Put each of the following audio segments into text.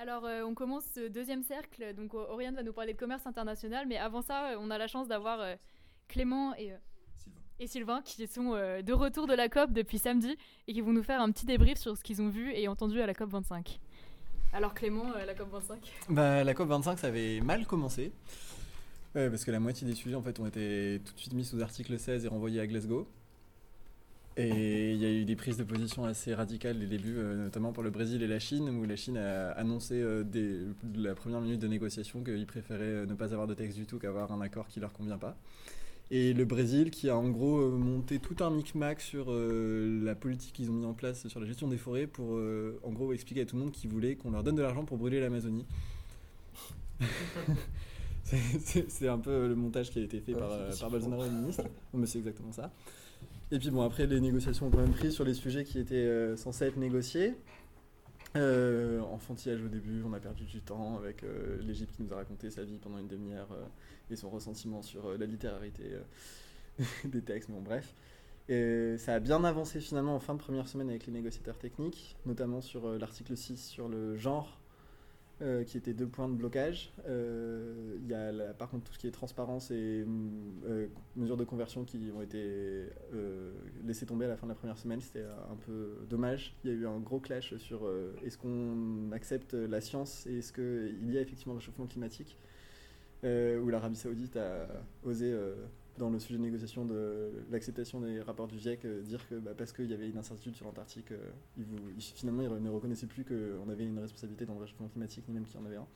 Alors, euh, on commence ce deuxième cercle. Donc, Oriane va nous parler de commerce international. Mais avant ça, euh, on a la chance d'avoir euh, Clément et, euh, et Sylvain qui sont euh, de retour de la COP depuis samedi et qui vont nous faire un petit débrief sur ce qu'ils ont vu et entendu à la COP 25. Alors, Clément, euh, la COP 25 Bah, la COP25, ça avait mal commencé. Parce que la moitié des sujets en fait, ont été tout de suite mis sous article 16 et renvoyés à Glasgow. Et il y a eu des prises de position assez radicales dès le début, euh, notamment pour le Brésil et la Chine, où la Chine a annoncé euh, dès la première minute de négociation qu'ils préféraient euh, ne pas avoir de texte du tout qu'avoir un accord qui leur convient pas. Et le Brésil qui a en gros monté tout un micmac sur euh, la politique qu'ils ont mis en place sur la gestion des forêts pour euh, en gros expliquer à tout le monde qu'ils voulaient qu'on leur donne de l'argent pour brûler l'Amazonie. C'est- un peu le montage qui a été fait Ouais, par, par Bolsonaro, le ministre. Mais c'est exactement ça. Et puis bon, après, les négociations ont quand même pris sur les sujets qui étaient euh, censés être négociés. Euh, enfantillage au début, on a perdu du temps avec euh, l'Égypte qui nous a raconté sa vie pendant une demi-heure euh, et son ressentiment sur la littérarité des textes, mais bon, bref. Et ça a bien avancé finalement en fin de première semaine avec les négociateurs techniques, notamment sur l'article 6 sur le genre, euh, qui était deux points de blocage. Euh, Il y a par contre tout ce qui est transparence et euh, mesures de conversion qui ont été laissées tomber à la fin de la première semaine. C'était un peu dommage. Il y a eu un gros clash sur est-ce qu'on accepte la science et est-ce qu'il y a effectivement réchauffement climatique, où l'Arabie Saoudite a osé, dans le sujet de négociation de l'acceptation des rapports du GIEC, euh, dire que bah, parce qu'il y avait une incertitude sur l'Antarctique, euh, finalement ils ne reconnaissaient plus qu'on avait une responsabilité dans le réchauffement climatique, ni même qu'il y en avait un.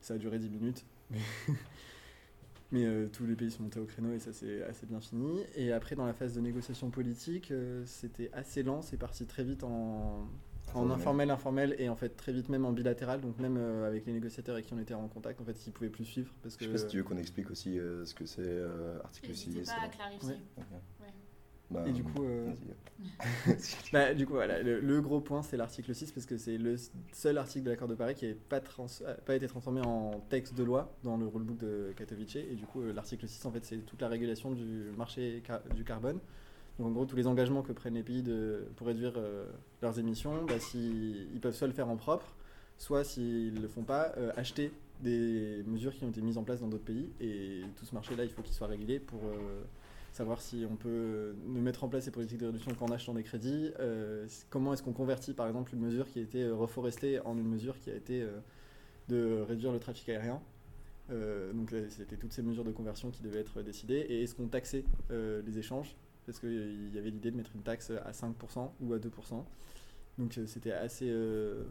Ça a duré 10 minutes. Mais euh, tous les pays sont montés au créneau et ça c'est assez bien fini. Et après dans la phase de négociation politique, c'était assez lent, c'est parti très vite en, en Informel. informel, et en fait très vite même en bilatéral. Donc même euh, avec les négociateurs avec qui on était en contact, en fait ils pouvaient plus suivre parce Je que sais pas si tu veux qu'on explique aussi euh, ce que c'est euh, article 6. N'hésitez pas à clarifier. Ouais. Ouais. Bah, Et du coup, euh. Bah, du coup, voilà, le, le gros point, c'est l'article 6, parce que c'est le seul article de l'accord de Paris qui n'a pas, trans- a pas été transformé en texte de loi dans le rulebook de Katowice. Et du coup, euh, l'article 6, en fait, c'est toute la régulation du marché car- du carbone. Donc, en gros, tous les engagements que prennent les pays pour réduire euh, leurs émissions, bah, si, ils peuvent soit le faire en propre, soit s'ils ne le font pas, euh, acheter des mesures qui ont été mises en place dans d'autres pays. Et tout ce marché-là, il faut qu'il soit régulé pour euh, savoir si on peut ne mettre en place ces politiques de réduction qu'en achetant des crédits. comment est-ce qu'on convertit par exemple une mesure qui a été reforestée en une mesure qui a été de réduire le trafic aérien? Donc c'était toutes ces mesures de conversion qui devaient être décidées. Et est-ce qu'on taxait les échanges? Parce qu'il y avait l'idée de mettre une taxe à 5% ou à 2%. Donc euh, c'était assez, euh,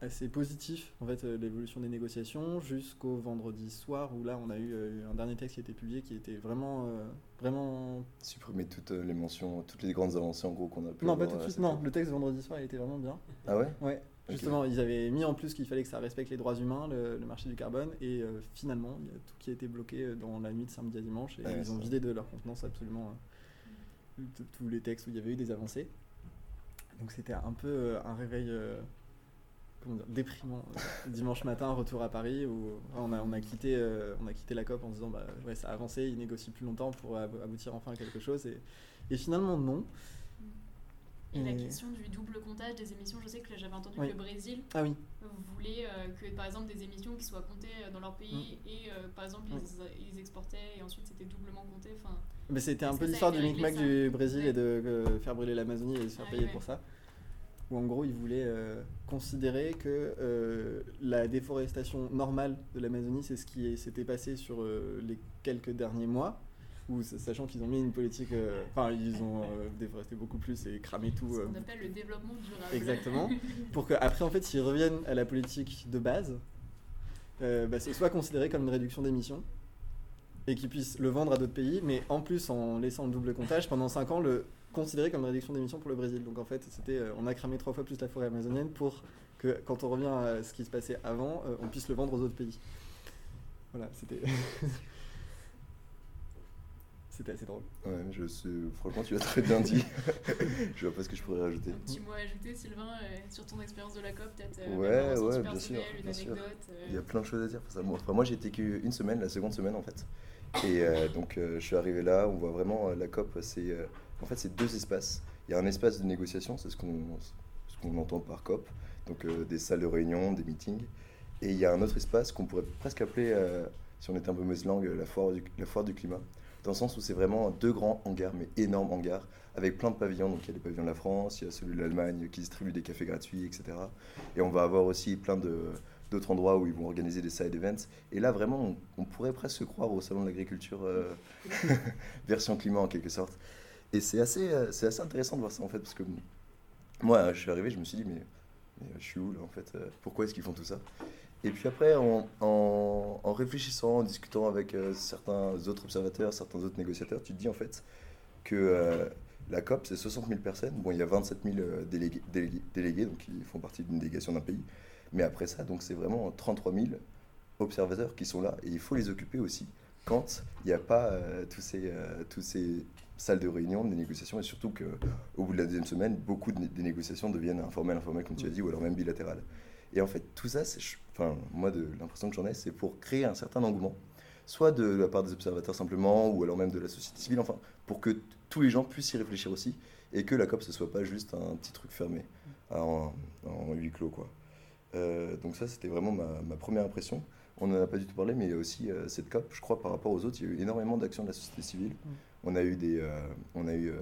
assez positif en fait euh, l'évolution des négociations jusqu'au vendredi soir où là on a eu euh, un dernier texte qui a été publié qui était vraiment euh, vraiment Supprimer toutes les mentions, toutes les grandes avancées en gros qu'on a pu non pas tout de suite non le texte de vendredi soir il était vraiment bien. Ah ouais? Ouais justement ils avaient mis en plus qu'il fallait que ça respecte les droits humains le, le marché du carbone et finalement il y a tout qui a été bloqué dans la nuit de samedi à dimanche et Ouais, ils ont ça. vidé de leur contenance absolument t- tous les textes où il y avait eu des avancées. Donc c'était un peu euh, un réveil euh, déprimant euh, dimanche matin retour à Paris où on a, on a quitté on a quitté la COP en se disant bah ouais ça a avancé ils négocient plus longtemps pour ab- aboutir enfin à quelque chose. Et, et finalement non Et la question du double comptage des émissions, je sais que j'avais entendu Oui. que le Brésil ah oui voulait euh, que par exemple des émissions qui soient comptées euh, dans leur pays et euh, par exemple Mm. ils, ils exportaient et ensuite c'était doublement compté. Enfin, Mais c'était un peu l'histoire du micmac du Brésil et de euh, faire brûler l'Amazonie et se faire Ah, payer ouais. pour ça. Où en gros, ils voulaient considérer que la déforestation normale de l'Amazonie, c'est ce qui s'était passé sur les quelques derniers mois. S- sachant qu'ils ont mis une politique. euh, Enfin, ils ont euh, déforesté beaucoup plus et cramé tout. ce euh, qu'on appelle le développement durable. Exactement. pour qu'après, en fait, s'ils reviennent à la politique de base, euh, bah, ce soit considéré comme une réduction d'émissions et qu'ils puissent le vendre à d'autres pays, mais en plus, en laissant le double comptage, pendant 5 ans, le considérer comme une réduction d'émissions pour le Brésil. Donc en fait, c'était, on a cramé trois fois plus la forêt amazonienne pour que quand on revient à ce qui se passait avant, on puisse le vendre aux autres pays. Voilà, c'était. c'était assez drôle. Ouais, je sais, franchement, tu l'as très bien dit. je vois pas ce que je pourrais rajouter. Un petit mot à ajouter, Sylvain, euh, sur ton expérience de la COP, peut-être euh, Ouais, ouais, bien sûr, une bien sûr. anecdote. euh, Il y a plein de choses à dire. Enfin, ça, moi, enfin, moi, j'ai été qu'une semaine, la seconde semaine en fait. Et euh, donc, euh, je suis arrivé là, on voit vraiment euh, la COP, c'est euh, en fait, c'est deux espaces. Il y a un espace de négociation, c'est ce qu'on ce qu'on entend par COP. donc des salles de réunion, des meetings. Et il y a un autre espace qu'on pourrait presque appeler, si on était un peu mauvaise langue, la foire, du, la foire du climat, dans le sens où c'est vraiment deux grands hangars, mais énormes hangars, avec plein de pavillons. Donc il y a les pavillons de la France, il y a celui de l'Allemagne qui distribue des cafés gratuits, etc. Et on va avoir aussi plein d'autres endroits où ils vont organiser des side events. Et là, vraiment, on, pourrait presque se croire au salon de l'agriculture euh, version climat en quelque sorte. Et c'est assez, euh, c'est assez intéressant de voir ça en fait, parce que moi, je suis arrivé, je me suis dit, mais, je suis où là en fait euh, Pourquoi est-ce qu'ils font tout ça? Et puis après, en, en, réfléchissant, en discutant avec euh, certains autres observateurs, certains autres négociateurs, tu te dis en fait que euh, la COP, c'est 60 000 personnes. Bon, il y a 27 000 euh, délégués, délégués, donc ils font partie d'une délégation d'un pays. Mais après ça, donc c'est vraiment 33 000 observateurs qui sont là. Et il faut les occuper aussi quand il n'y a pas tous, ces, ces salles de réunion, de négociations. Et surtout qu'au bout de la deuxième semaine, beaucoup de, des négociations deviennent informelles, informelles, comme tu as dit, ou alors même bilatérales. Et en fait, tout ça, enfin, moi, de l'impression que j'en ai, c'est pour créer un certain engouement, soit de la part des observateurs simplement, ou alors même de la société civile, enfin, pour que tous les gens puissent y réfléchir aussi, et que la COP, ce soit pas juste un petit truc fermé, en, huis clos, quoi. Euh, donc ça, c'était vraiment ma, première impression. On n'en a pas du tout parlé, mais il y a aussi euh, cette COP, je crois, par rapport aux autres, il y a eu énormément d'actions de la société civile. Mm. On a eu des, euh, on a eu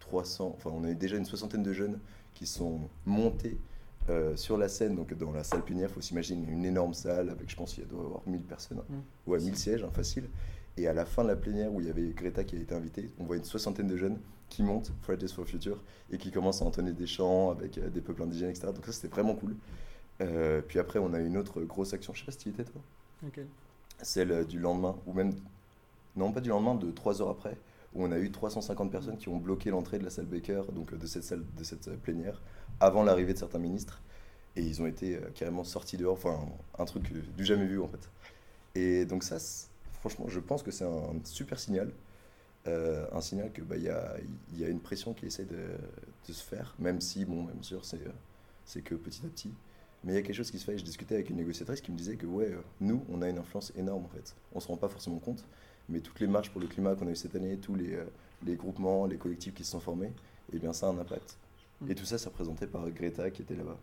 300, enfin, on a eu déjà une soixantaine de jeunes qui sont montés euh, sur la scène, donc dans la salle plénière, il faut s'imaginer une énorme salle avec, je pense, qu'il doit y avoir 1000 personnes, ou à 1000 sièges, hein, facile. Et à la fin de la plénière, où il y avait Greta qui a été invitée, on voit une soixantaine de jeunes qui montent Fridays for Future et qui commencent à entonner des chants avec euh, des peuples indigènes, etc. Donc ça, c'était vraiment cool. Euh, puis après, on a une autre grosse action, je sais pas si tu y étais toi. Celle du lendemain, ou même, non pas du lendemain, de trois heures après, où on a eu 350 personnes qui ont bloqué l'entrée de la salle Baker, donc de cette salle, de cette plénière, avant l'arrivée de certains ministres. Et ils ont été euh, carrément sortis dehors, enfin un truc du jamais vu en fait. Et donc ça, franchement, je pense que c'est un super signal. Euh, un signal que bah, y, a, y a une pression qui essaie de, se faire, même si, bon, bien sûr, c'est, c'est que petit à petit. Mais il y a quelque chose qui se fait. Je discutais avec une négociatrice qui me disait que, ouais, nous, on a une influence énorme en fait. On ne se rend pas forcément compte, mais toutes les marches pour le climat qu'on a eu cette année, tous les, euh, les groupements, les collectifs qui se sont formés, eh bien ça a un impact. Et tout ça, c'est représenté par Greta qui était là-bas.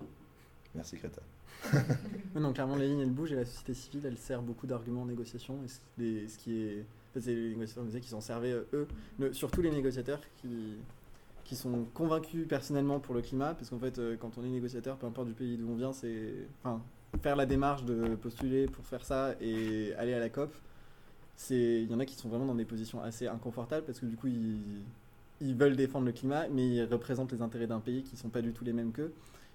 Merci Greta. non, clairement, les lignes, elles bougent et la société civile, elle sert beaucoup d'arguments en négociation. Et ce qui est. c'est les négociateurs qui s'en servaient, euh, eux, surtout les négociateurs qui, qui sont convaincus personnellement pour le climat, parce qu'en fait, euh, quand on est négociateur, peu importe du pays d'où on vient, c'est. Enfin, faire la démarche de postuler pour faire ça et aller à la COP, il y en a qui sont vraiment dans des positions assez inconfortables parce que du coup, ils ils veulent défendre le climat, mais ils représentent les intérêts d'un pays qui ne sont pas du tout les mêmes qu'eux.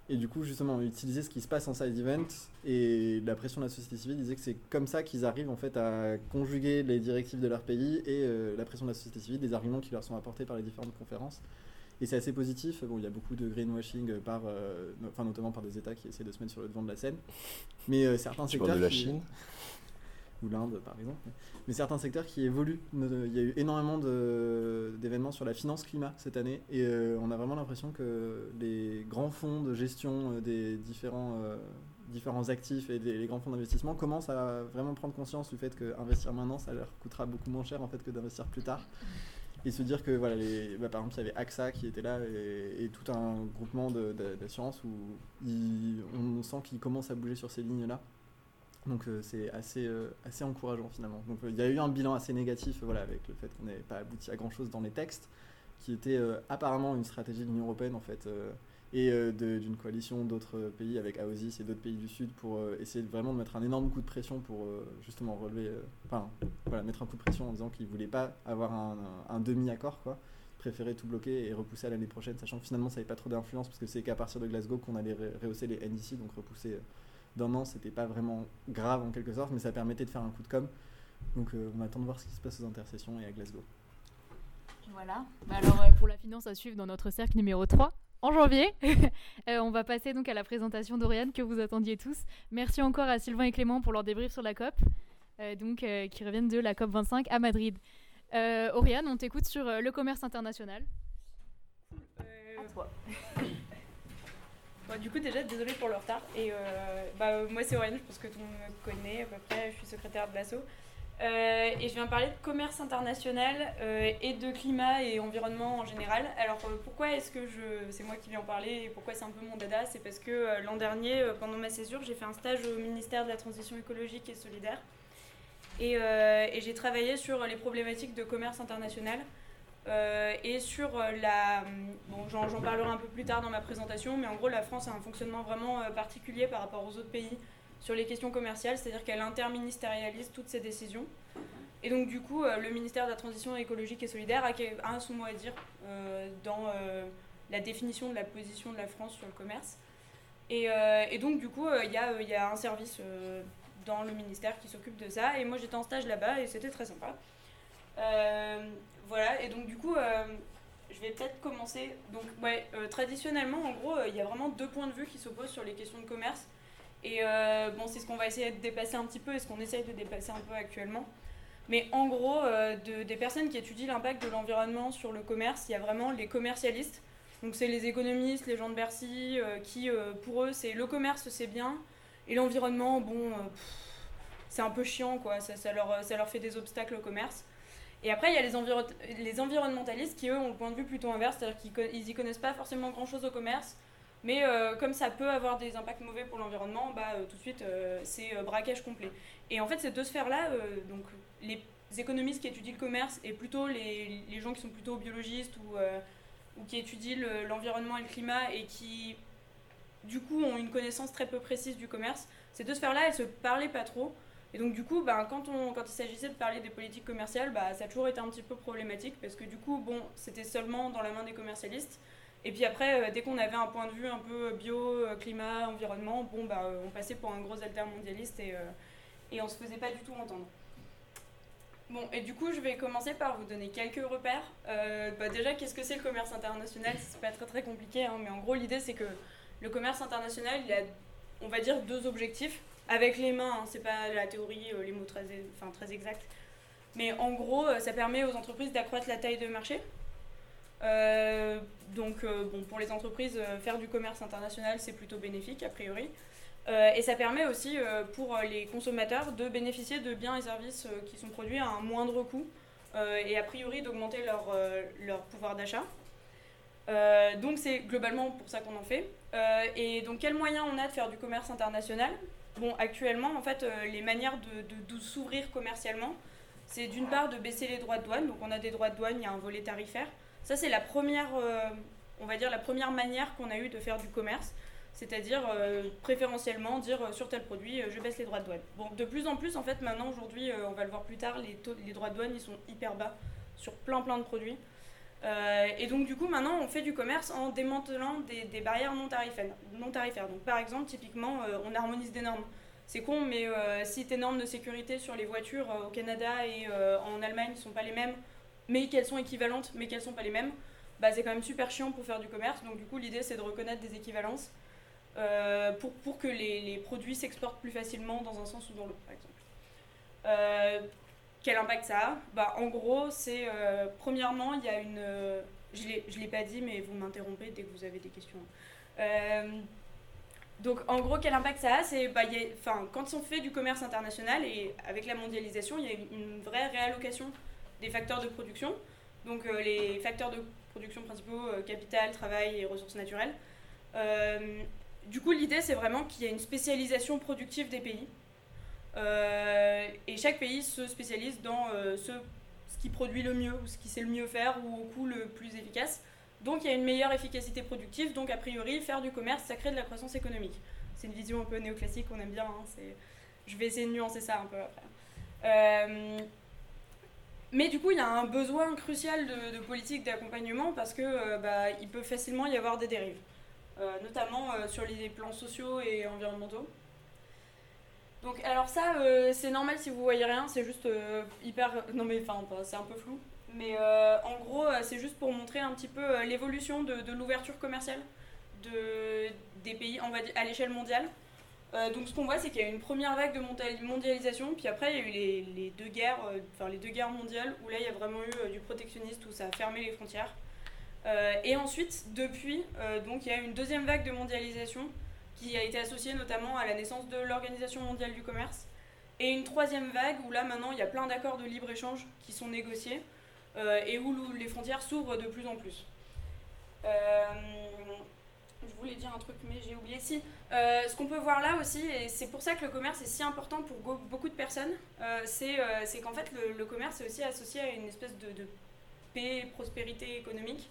Et du coup, justement, utiliser ce qui se passe en side event et la pression de la société civile, ils disaient que c'est comme ça qu'ils arrivent en fait à conjuguer les directives de leur pays et euh, la pression de la société civile, des arguments qui leur sont apportés par les différentes conférences. Et c'est assez positif. Bon, il y a beaucoup de greenwashing par, euh, enfin notamment par des États qui essaient de se mettre sur le devant de la scène. Mais euh, certains tu secteurs. de la Chine? Ou l'Inde par exemple, mais certains secteurs qui évoluent. Il y a eu énormément d'événements sur la finance climat cette année et euh, on a vraiment l'impression que les grands fonds de gestion euh, des différents, euh, différents actifs et les grands fonds d'investissement commencent à vraiment prendre conscience du fait qu'investir maintenant ça leur coûtera beaucoup moins cher en fait que d'investir plus tard et se dire que voilà les, bah, par exemple il y avait AXA qui était là et, tout un groupement d'assurance où on sent qu'ils commencent à bouger sur ces lignes là donc euh, c'est assez, euh, assez encourageant finalement. Donc euh, il y a eu un bilan assez négatif voilà, avec le fait qu'on n'ait pas abouti à grand chose dans les textes, qui était apparemment une stratégie de l'Union Européenne en fait, et d'une coalition d'autres pays avec AOSIS et d'autres pays du Sud pour essayer vraiment de mettre un énorme coup de pression pour justement relever, enfin voilà, mettre un coup de pression en disant qu'ils ne voulaient pas avoir un, demi-accord quoi préférer tout bloquer et repousser à l'année prochaine, sachant que finalement ça n'avait pas trop d'influence parce que c'est qu'à partir de Glasgow qu'on allait rehausser les NDC, donc repousser d'un an, c'était pas vraiment grave en quelque sorte, mais ça permettait de faire un coup de com. Donc euh, on attend de voir ce qui se passe aux intercessions et à Glasgow. Voilà. Bah, alors euh, pour la finance à suivre dans notre cercle numéro 3 en janvier. Euh, on va passer donc à la présentation d'Oriane que vous attendiez tous. Merci encore à Sylvain et Clément pour leur débrief sur la COP, donc qui reviennent de la COP 25 à Madrid. Oriane, on t'écoute sur le commerce international. à toi. du coup, déjà, désolée pour le retard. Et euh, bah, moi, c'est Aurélien, je pense que tout le monde me connaît à peu près. Je suis secrétaire de l'ASSO. Euh, et je viens parler de commerce international euh, et de climat et environnement en général. Alors pourquoi est-ce que je, c'est moi qui viens en parler et pourquoi c'est un peu mon dada? C'est parce que l'an dernier, pendant ma césure, j'ai fait un stage au ministère de la Transition écologique et solidaire. Et j'ai travaillé sur les problématiques de commerce international et sur la... Bon, j'en, parlerai un peu plus tard dans ma présentation, mais en gros, la France a un fonctionnement vraiment particulier par rapport aux autres pays sur les questions commerciales, c'est-à-dire qu'elle interministérialise toutes ses décisions. Et donc du coup, euh, le ministère de la Transition écologique et solidaire a un son mot à dire euh, dans euh, la définition de la position de la France sur le commerce. Et, donc du coup, il y a un service dans le ministère qui s'occupe de ça. Et moi j'étais en stage là-bas et c'était très sympa. Voilà, et donc du coup, je vais peut-être commencer. Donc ouais, traditionnellement, en gros, il y a vraiment deux points de vue qui s'opposent sur les questions de commerce. Et euh, bon, c'est ce qu'on va essayer de dépasser un petit peu et ce qu'on essaye de dépasser un peu actuellement. Mais en gros, euh, de, des personnes qui étudient l'impact de l'environnement sur le commerce, il y a vraiment les commercialistes. Donc c'est les économistes, les gens de Bercy, euh, qui pour eux, c'est le commerce, c'est bien. Et l'environnement, bon, c'est un peu chiant, quoi. Ça, ça, leur, ça leur fait des obstacles au commerce. Et après, il y a les, environnementalistes qui, eux, ont le point de vue plutôt inverse, c'est-à-dire qu'ils n'y connaissent pas forcément grand-chose au commerce, mais euh, comme ça peut avoir des impacts mauvais pour l'environnement, bah, euh, tout de suite, euh, c'est braquage complet. Et en fait, ces deux sphères-là, donc les économistes qui étudient le commerce et plutôt les, gens qui sont plutôt biologistes ou, ou qui étudient l'environnement et le climat et qui, du coup, ont une connaissance très peu précise du commerce, ces deux sphères-là, elles se parlaient pas trop. Et donc du coup, bah, quand, il s'agissait de parler des politiques commerciales, bah, ça a toujours été un petit peu problématique parce que du coup, c'était seulement dans la main des commercialistes. Et puis après, euh, dès qu'on avait un point de vue un peu bio, euh, climat, environnement, bah, euh, on passait pour un gros altermondialiste et, et on se faisait pas du tout entendre. Bon, et du coup, je vais commencer par vous donner quelques repères. déjà, qu'est-ce que c'est le commerce international? C'est pas très très compliqué, hein, mais en gros, l'idée c'est que le commerce international, il a, on va dire, deux objectifs. Avec les mains, hein, c'est pas la théorie, les mots très, enfin, très exacts. Mais en gros, ça permet aux entreprises d'accroître la taille de marché, euh, donc, euh, bon, pour les entreprises, euh, faire du commerce international, c'est plutôt bénéfique, a priori. et ça permet aussi pour les consommateurs de bénéficier de biens et services qui sont produits à un moindre coût et a priori d'augmenter leur, leur pouvoir d'achat. donc c'est globalement pour ça qu'on en fait. et donc quels moyens on a de faire du commerce international? Bon, actuellement, en fait, les manières de, s'ouvrir commercialement, c'est d'une part de baisser les droits de douane. Donc on a des droits de douane, il y a un volet tarifaire. Ça, c'est la première, euh, on va dire, la première manière qu'on a eu de faire du commerce. C'est-à-dire euh, préférentiellement dire euh, sur tel produit, je baisse les droits de douane. Bon, de plus en plus, en fait, maintenant, aujourd'hui, on va le voir plus tard, les, les droits de douane, ils sont hyper bas sur plein plein de produits. Et donc, du coup, maintenant, on fait du commerce en démantelant des, barrières non tarifaires, non tarifaires. Donc, par exemple, typiquement, on harmonise des normes. C'est con, mais si tes normes de sécurité sur les voitures au Canada et en Allemagne ne sont pas les mêmes mais qu'elles sont équivalentes, mais qu'elles sont pas les mêmes, bah, c'est quand même super chiant pour faire du commerce. Donc du coup, l'idée, c'est de reconnaître des équivalences euh, pour, pour que les, les produits s'exportent plus facilement dans un sens ou dans l'autre, par exemple. Euh, quel impact ça a bah, En gros, c'est euh, premièrement, il y a une... je ne l'ai pas dit, mais vous m'interrompez dès que vous avez des questions. donc en gros, quel impact ça a C'est bah, quand on fait du commerce international et avec la mondialisation, il y a une vraie réallocation des facteurs de production. Donc euh, les facteurs de production principaux, euh, capital, travail et ressources naturelles. Euh, du coup, l'idée, c'est vraiment qu'il y a une spécialisation productive des pays. Et chaque pays se spécialise dans ce, ce qui produit le mieux, ou ce qui sait le mieux faire, ou au coût le plus efficace. Donc il y a une meilleure efficacité productive, donc a priori, faire du commerce, ça crée de la croissance économique. C'est une vision un peu néoclassique qu'on aime bien. Hein, je vais essayer de nuancer ça un peu après. Mais du coup, il y a un besoin crucial de, politique d'accompagnement parce que euh, bah, peut facilement y avoir des dérives, euh, notamment euh, sur les plans sociaux et environnementaux. Donc, alors ça, c'est normal si vous voyez rien, c'est juste hyper. Non, mais enfin, c'est un peu flou. Mais en gros, c'est juste pour montrer un petit peu l'évolution de, l'ouverture commerciale de, des pays, on va dire, à l'échelle mondiale. Euh, donc ce qu'on voit, c'est qu'il y a eu une première vague de mondialisation, puis après il y a eu les, deux guerres, euh, enfin les deux guerres mondiales, où là il y a vraiment eu euh, du protectionnisme, où ça a fermé les frontières. et ensuite, depuis, donc il y a eu une deuxième vague de mondialisation qui a été associée notamment à la naissance de l'Organisation mondiale du commerce Et une troisième vague où là maintenant il y a plein d'accords de libre-échange qui sont négociés et où les frontières s'ouvrent de plus en plus. je voulais dire un truc mais j'ai oublié. Si, ce qu'on peut voir là aussi, et c'est pour ça que le commerce est si important pour beaucoup de personnes, c'est qu'en fait le, commerce est aussi associé à une espèce de, de paix, prospérité économique.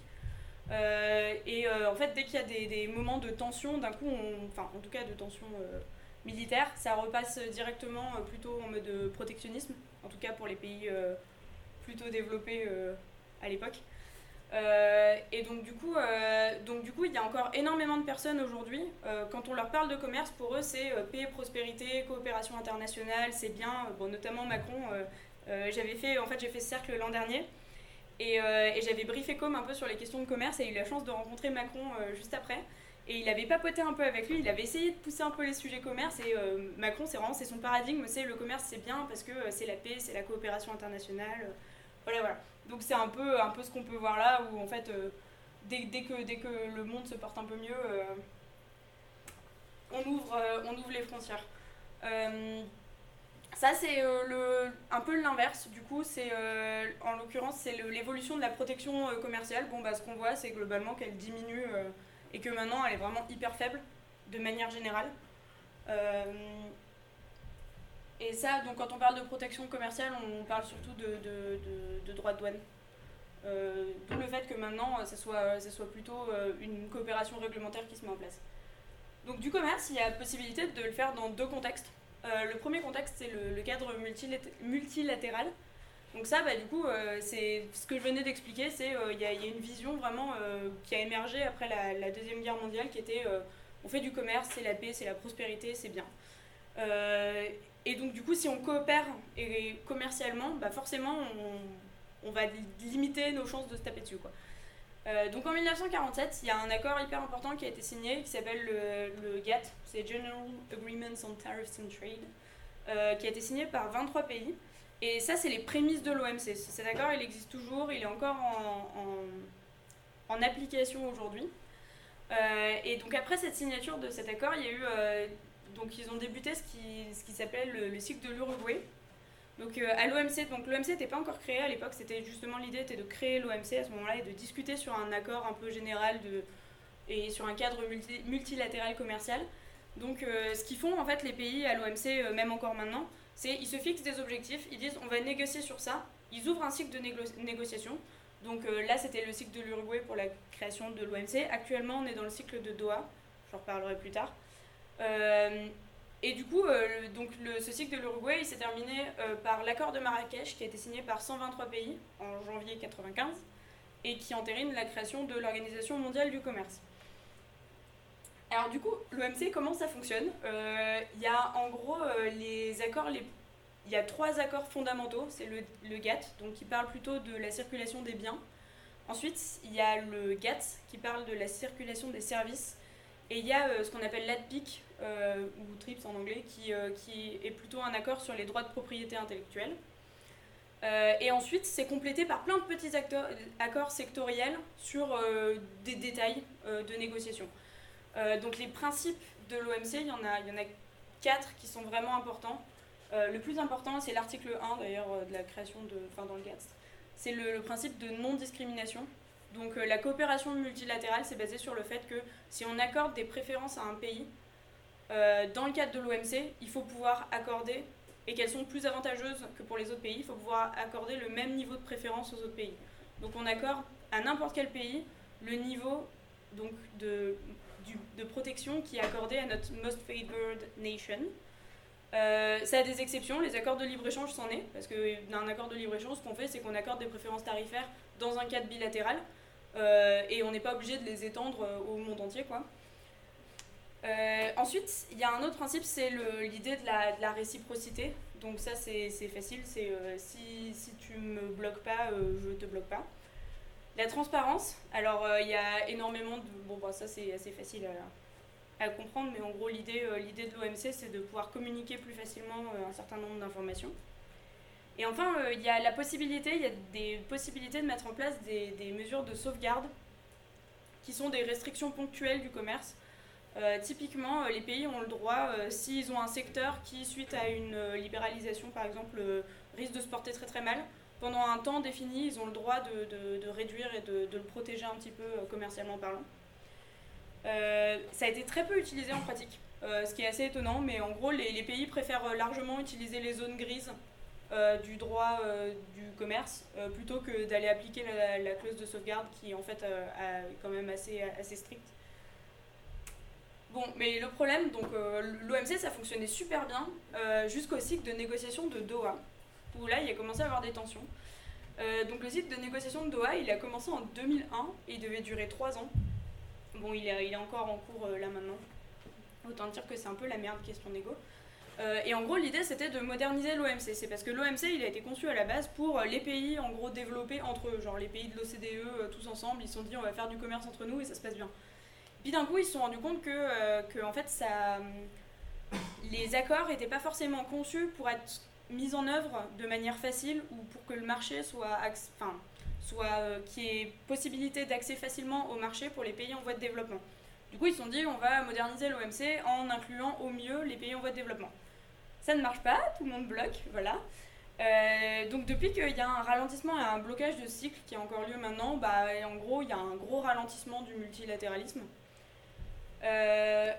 Euh, et euh, en fait, dès qu'il y a des, moments de tension, d'un coup, enfin en tout cas de tension euh, militaire, ça repasse directement plutôt en mode protectionnisme, en tout cas pour les pays plutôt développés à l'époque. et donc du coup, donc du coup, il y a encore énormément de personnes aujourd'hui. quand on leur parle de commerce, pour eux, c'est paix, prospérité, coopération internationale, c'est bien. Bon, notamment Macron. j'avais fait, en fait, j'ai fait ce cercle l'an dernier. Euh, et, j'avais briefé Com un peu sur les questions de commerce et eu la chance de rencontrer Macron euh, juste après. Et il avait papoté un peu avec lui, il avait essayé de pousser un peu les sujets commerce. Et euh, Macron, c'est vraiment c'est son paradigme, c'est le commerce, c'est bien parce que c'est la paix, c'est la coopération internationale. voilà, voilà. Donc c'est un peu, un peu ce qu'on peut voir là, où en fait, dès, dès, que, dès que le monde se porte un peu mieux, on, ouvre, on ouvre les frontières. Ça, c'est euh, un peu l'inverse, du coup, c'est euh, en l'occurrence, c'est l'évolution de la protection euh, commerciale. Bon, bah, ce qu'on voit, c'est globalement qu'elle diminue et que maintenant, elle est vraiment hyper faible de manière générale. et ça, donc, quand on parle de protection commerciale, on parle surtout de, droits de douane. D'où le fait que maintenant, ça soit, soit plutôt une coopération réglementaire qui se met en place. Donc, du commerce, il y a possibilité de le faire dans deux contextes. Euh, le premier contexte, c'est le, cadre multilatéral. Donc ça, bah, du coup, euh, c'est ce que je venais d'expliquer, c'est euh, il y, a une vision vraiment qui a émergé après la, Deuxième Guerre mondiale, qui était on fait du commerce, c'est la paix, c'est la prospérité, c'est bien. et donc du coup, si on coopère et, commercialement, bah, forcément, on, on, va limiter nos chances de se taper dessus. Quoi. Euh, donc en 1947, il y a un accord hyper important qui a été signé qui s'appelle le, GATT, c'est General Agreements on Tariffs and Trade, euh, qui a été signé par 23 pays. Et ça, c'est les prémices de l'OMC. Cet accord, il existe toujours, il est encore en, application aujourd'hui. Euh, et donc après cette signature de cet accord, il y a eu, donc ils ont débuté ce qui, s'appelle le, le cycle de l'Uruguay, donc euh, à l'OMC, donc l'OMC n'était pas encore créé à l'époque, c'était justement l'idée était de créer l'OMC à ce moment-là et de discuter sur un accord un peu général et sur un cadre multilatéral commercial. Donc euh, ce qu'ils font en fait les pays à l'OMC, euh, même encore maintenant, c'est ils se fixent des objectifs, ils disent on va négocier sur ça, ils ouvrent un cycle de négociation. Donc là c'était le cycle de l'Uruguay pour la création de l'OMC. Actuellement on est dans le cycle de Doha, j'en reparlerai plus tard. Et du coup, euh, donc le, ce cycle de l'Uruguay, s'est terminé euh, par l'accord de Marrakech qui a été signé par 123 pays en janvier 1995 et qui entérine la création de l'Organisation mondiale du commerce. Alors du coup, l'OMC, comment ça fonctionne? Euh, Il y a en gros les accords, il y a trois accords fondamentaux. C'est le, GATT, donc qui parle plutôt de la circulation des biens. Ensuite, il y a le GATS qui parle de la circulation des services. Et il y a ce qu'on appelle l'ADPIC, euh, ou TRIPS en anglais, qui, euh, qui est plutôt un accord sur les droits de propriété intellectuelle. Euh, et ensuite, c'est complété par plein de petits accords sectoriels sur des détails de négociation. donc les principes de l'OMC, il y, en a, y en a quatre qui sont vraiment importants. le plus important, c'est l'article 1 d'ailleurs de la création de, enfin dans le GATS. C'est le, principe de non-discrimination. Donc la coopération multilatérale, c'est basé sur le fait que si on accorde des préférences à un pays, euh, dans le cadre de l'OMC, il faut pouvoir accorder, et qu'elles sont plus avantageuses que pour les autres pays, il faut pouvoir accorder le même niveau de préférence aux autres pays. Donc on accorde à n'importe quel pays le niveau donc, de, de protection qui est accordé à notre most favored nation. Euh, ça a des exceptions, les accords de libre-échange s'en est, parce que dans un accord de libre-échange, ce qu'on fait, c'est qu'on accorde des préférences tarifaires dans un cadre bilatéral, euh, et on n'est pas obligé de les étendre au monde entier. quoi. Euh, ensuite, il y a un autre principe, c'est l'idée de la, réciprocité. Donc ça, c'est facile, c'est euh, si, si, tu me bloques pas, euh, je te bloque pas. La transparence, alors il y a énormément de... Bon, bah, ça c'est assez facile à, comprendre, mais en gros, l'idée de l'OMC, c'est de pouvoir communiquer plus facilement un certain nombre d'informations. Et enfin, il y a la possibilité, il y a des possibilités de mettre en place des, mesures de sauvegarde qui sont des restrictions ponctuelles du commerce typiquement, les pays ont le droit, s'ils ont un secteur qui, suite à une libéralisation par exemple, risque de se porter très très mal, pendant un temps défini, ils ont le droit de, réduire et de, le protéger un petit peu commercialement parlant. ça a été très peu utilisé en pratique. Euh, ce qui est assez étonnant, mais en gros, les, pays préfèrent largement utiliser les zones grises euh, du droit euh, du commerce plutôt que d'aller appliquer la, clause de sauvegarde qui en fait est quand même assez, assez stricte. Bon, mais le problème, donc l'OMC ça fonctionnait super bien jusqu'au cycle de négociation de Doha, où là il a commencé à avoir des tensions. donc le cycle de négociation de Doha, il a commencé en 2001 et il devait durer 3 ans. Bon, il est, il est encore en cours là maintenant. Autant dire que c'est un peu la merde question négo. Euh, et en gros, l'idée c'était de moderniser l'OMC. C'est parce que l'OMC il a été conçu à la base pour les pays en gros développés entre eux, genre les pays de l'OCDE euh, tous ensemble. Ils se sont dit on va faire du commerce entre nous et ça se passe bien. Puis d'un coup, ils se sont rendus compte que, euh, que en fait, ça, les accords n'étaient pas forcément conçus pour être mis en œuvre de manière facile ou pour que le marché soit, enfin, soit qu'il y ait possibilité d'accès facilement au marché pour les pays en voie de développement. Du coup, ils se sont dit, on va moderniser l'OMC en incluant au mieux les pays en voie de développement. Ça ne marche pas, tout le monde bloque, voilà. Euh, donc depuis qu'il y a un ralentissement et un blocage de cycle qui a encore lieu maintenant, bah, en gros, il y a un gros ralentissement du multilatéralisme. Euh,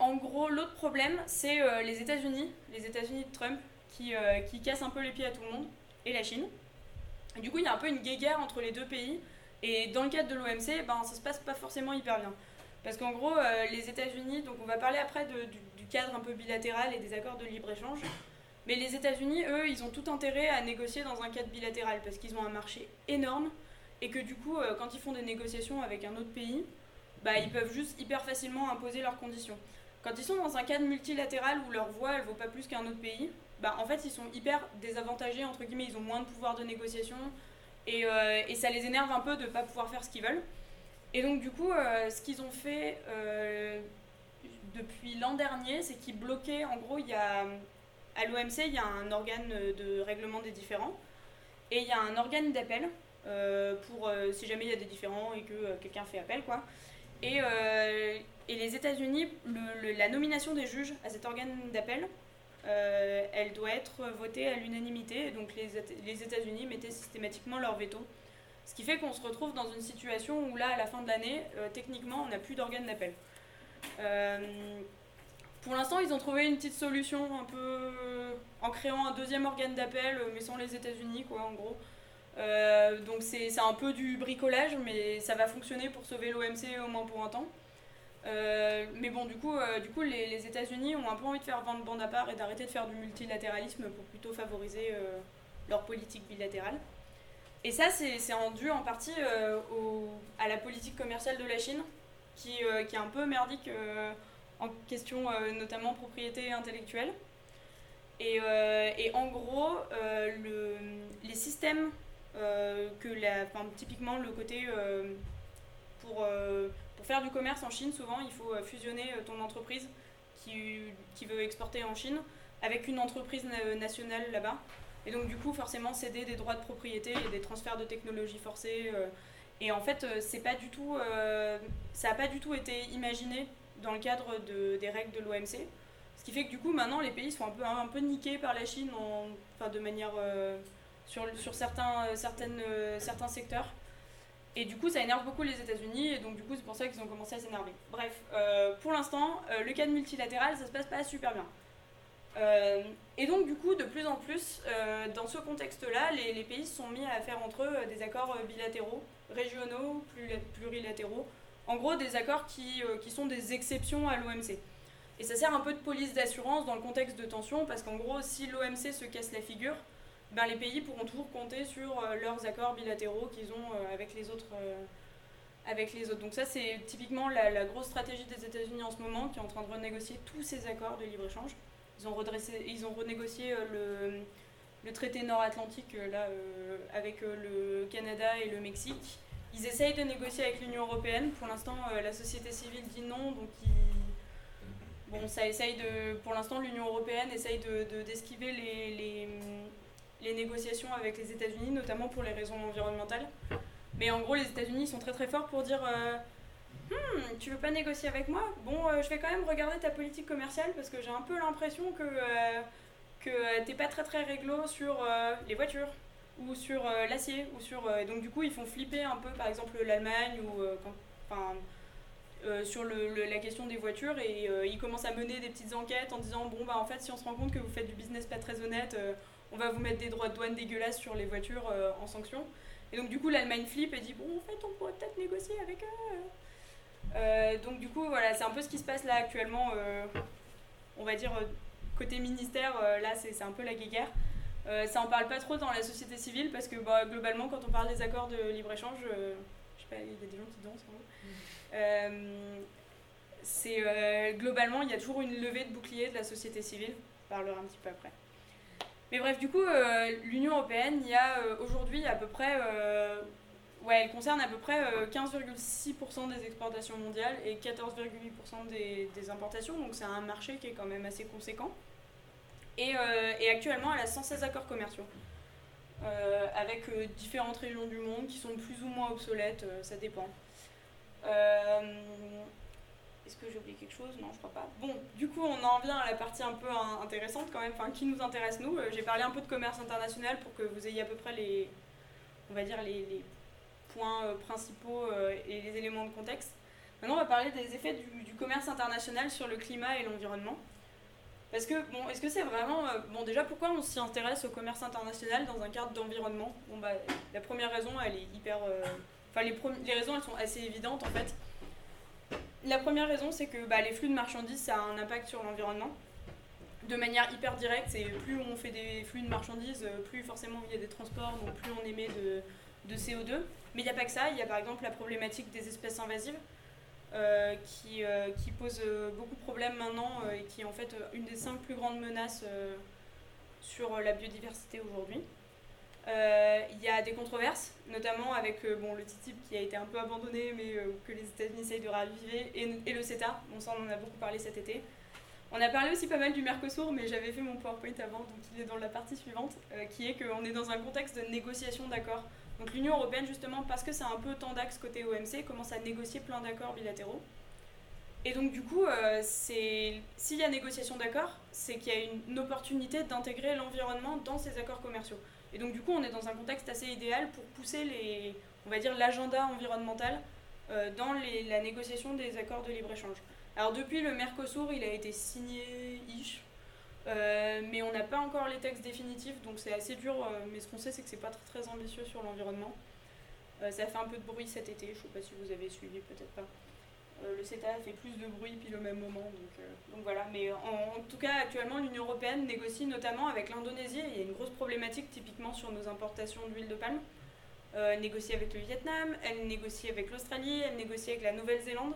en gros, l'autre problème, c'est euh, les États-Unis, les États-Unis de Trump, qui, qui cassent un peu les pieds à tout le monde, et la Chine. du coup, il y a un peu une guéguerre entre les deux pays, et dans le cadre de l'OMC, ben, ça se passe pas forcément hyper bien. Parce qu'en gros, les États-Unis, donc on va parler après du, cadre un peu bilatéral et des accords de libre-échange, mais les États-Unis, eux, ils ont tout intérêt à négocier dans un cadre bilatéral parce qu'ils ont un marché énorme et que du coup, euh, quand ils font des négociations avec un autre pays, bah, ils peuvent juste hyper facilement imposer leurs conditions. Quand ils sont dans un cadre multilatéral où leur voix, elle vaut pas plus qu'un autre pays, bah, en fait, ils sont hyper désavantagés, entre guillemets, ils ont moins de pouvoir de négociation et, euh, et ça les énerve un peu de ne pas pouvoir faire ce qu'ils veulent. Et donc, du coup, euh, ce qu'ils ont fait depuis l'an dernier, c'est qu'ils bloquaient, en gros, il y a, à l'OMC, il y a un organe de règlement des différends et il y a un organe d'appel euh, pour si jamais il y a des différends et que quelqu'un fait appel, quoi. Et, les États-Unis, la nomination des juges à cet organe d'appel, elle doit être votée à l'unanimité. Donc les, les États-Unis mettaient systématiquement leur veto ce qui fait qu'on se retrouve dans une situation où là, à la fin de l'année, euh, techniquement, on n'a plus d'organe d'appel. Euh, pour l'instant, ils ont trouvé une petite solution un peu en créant un deuxième organe d'appel, mais sans les États-Unis, quoi, en gros. Euh, donc c'est un peu du bricolage, mais ça va fonctionner pour sauver l'OMC au moins pour un temps. mais bon, du coup, du coup les, États-Unis ont un peu envie de faire vendre bande à part et d'arrêter de faire du multilatéralisme pour plutôt favoriser leur politique bilatérale. Et ça, c'est dû en partie euh, à la politique commerciale de la Chine, qui, euh, qui est un peu merdique euh, en question notamment propriété intellectuelle. Et, en gros, le, les systèmes que typiquement le côté pour, faire du commerce en Chine, souvent il faut fusionner ton entreprise qui, veut exporter en Chine avec une entreprise nationale là-bas. Et donc, du coup, forcément, céder des droits de propriété et des transferts de technologie forcés. Euh, et en fait, euh, c'est pas du tout, euh, ça n'a pas du tout été imaginé dans le cadre de, des règles de l'OMC. Ce qui fait que du coup, maintenant, les pays sont un peu, un peu niqués par la Chine, en, enfin, de manière. sur, sur certains, certaines, certains secteurs. Et du coup, ça énerve beaucoup les États-Unis, et donc du coup, c'est pour ça qu'ils ont commencé à s'énerver. Bref, pour l'instant, le cadre multilatéral, ça se passe pas super bien. Euh, et donc, du coup, de plus en plus, euh, dans ce contexte-là, les, pays se sont mis à faire entre eux des accords bilatéraux, régionaux, plurilatéraux. En gros, des accords qui, euh, qui sont des exceptions à l'OMC. Et ça sert un peu de police d'assurance dans le contexte de tension, parce qu'en gros, si l'OMC se casse la figure, ben, les pays pourront toujours compter sur leurs accords bilatéraux qu'ils ont avec les autres. avec les autres. Donc ça, c'est typiquement la, grosse stratégie des États-Unis en ce moment, qui est en train de renégocier tous ces accords de libre-échange. Ils ont, redressé, ils ont renégocié euh, le, le traité nord-atlantique euh, là, euh, avec le Canada et le Mexique. Ils essayent de négocier avec l'Union européenne. Pour l'instant, la société civile dit non, donc bon, ça essaye de, pour l'instant, l'Union européenne essaye de, d'esquiver les, les, négociations avec les États-Unis, notamment pour les raisons environnementales. Mais en gros, les États-Unis sont très très forts pour dire hmm, tu veux pas négocier avec moi? Bon, je vais quand même regarder ta politique commerciale parce que j'ai un peu l'impression que, que t'es pas très très réglo sur les voitures ou sur l'acier ou sur donc du coup ils font flipper un peu par exemple l'Allemagne ou enfin euh, sur la question des voitures et euh, il commence à mener des petites enquêtes en disant bon bah en fait si on se rend compte que vous faites du business pas très honnête euh, on va vous mettre des droits de douane dégueulasses sur les voitures en sanction. Et donc du coup l'Allemagne flippe et dit bon en fait on pourrait peut-être négocier avec eux donc du coup voilà c'est un peu ce qui se passe là actuellement on va dire côté ministère là c'est un peu la guéguerre ça en parle pas trop dans la société civile parce que bah, globalement quand on parle des accords de libre-échange je sais pas il y a des gens qui dansent hein. Euh, c'est euh, globalement, il y a toujours une levée de bouclier de la société civile. On parlera un petit peu après. Mais bref, du coup, euh, l'Union européenne, il y a aujourd'hui à peu près Ouais, elle concerne à peu près 15,6% des exportations mondiales et 14,8% des, des, importations, donc c'est un marché qui est quand même assez conséquent. Et, et actuellement, elle a 116 accords commerciaux, avec différentes régions du monde qui sont plus ou moins obsolètes, ça dépend. Euh, est-ce que j'ai oublié quelque chose? Non, je crois pas. Bon, du coup, on en vient à la partie un peu intéressante quand même, qui nous intéresse nous. Euh, j'ai parlé un peu de commerce international pour que vous ayez à peu près les, on va dire, les, points euh, principaux et les éléments de contexte. Maintenant, on va parler des effets du, commerce international sur le climat et l'environnement. Parce que, bon, est-ce que c'est vraiment. bon, déjà, pourquoi on s'y intéresse au commerce international dans un cadre d'environnement? Bon, bah, la première raison, elle est hyper. Enfin, les, les raisons, elles sont assez évidentes en fait. La première raison, c'est que bah, les flux de marchandises, ça a un impact sur l'environnement de manière hyper directe. C'est plus on fait des flux de marchandises, plus forcément il y a des transports, donc plus on émet de, de CO2. Mais il n'y a pas que ça. Il y a par exemple la problématique des espèces invasives. Euh, qui, euh, qui, pose euh, beaucoup de problèmes maintenant et qui est en fait une des cinq plus grandes menaces sur la biodiversité aujourd'hui. Il y a des controverses, notamment avec bon, le TTIP qui a été un peu abandonné, mais que les États-Unis essayent de raviver, et, le CETA. Bon, ça, on en a beaucoup parlé cet été. On a parlé aussi pas mal du Mercosur, mais j'avais fait mon PowerPoint avant, donc il est dans la partie suivante, qui est qu'on est dans un contexte de négociation d'accords. Donc l'Union européenne, justement, parce que c'est un peu tendax côté OMC, commence à négocier plein d'accords bilatéraux. Et donc du coup, s'il y a négociation d'accords, c'est qu'il y a une opportunité d'intégrer l'environnement dans ces accords commerciaux. Et donc du coup, on est dans un contexte assez idéal pour pousser les, on va dire l'agenda environnemental euh, dans la négociation des accords de libre-échange. Alors depuis le Mercosur, il a été signé ish, euh, mais on n'a pas encore les textes définitifs, donc c'est assez dur. Euh, mais ce qu'on sait, c'est que c'est pas très, ambitieux sur l'environnement. ça fait un peu de bruit cet été. Je sais pas si vous avez suivi, peut-être pas. Euh, le CETA fait plus de bruit puis au même moment. Donc, euh, voilà. Mais en, tout cas, actuellement, l'Union européenne négocie notamment avec l'Indonésie. Il y a une grosse problématique typiquement sur nos importations d'huile de palme. Euh, elle négocie avec le Vietnam, elle négocie avec l'Australie, elle négocie avec la Nouvelle-Zélande.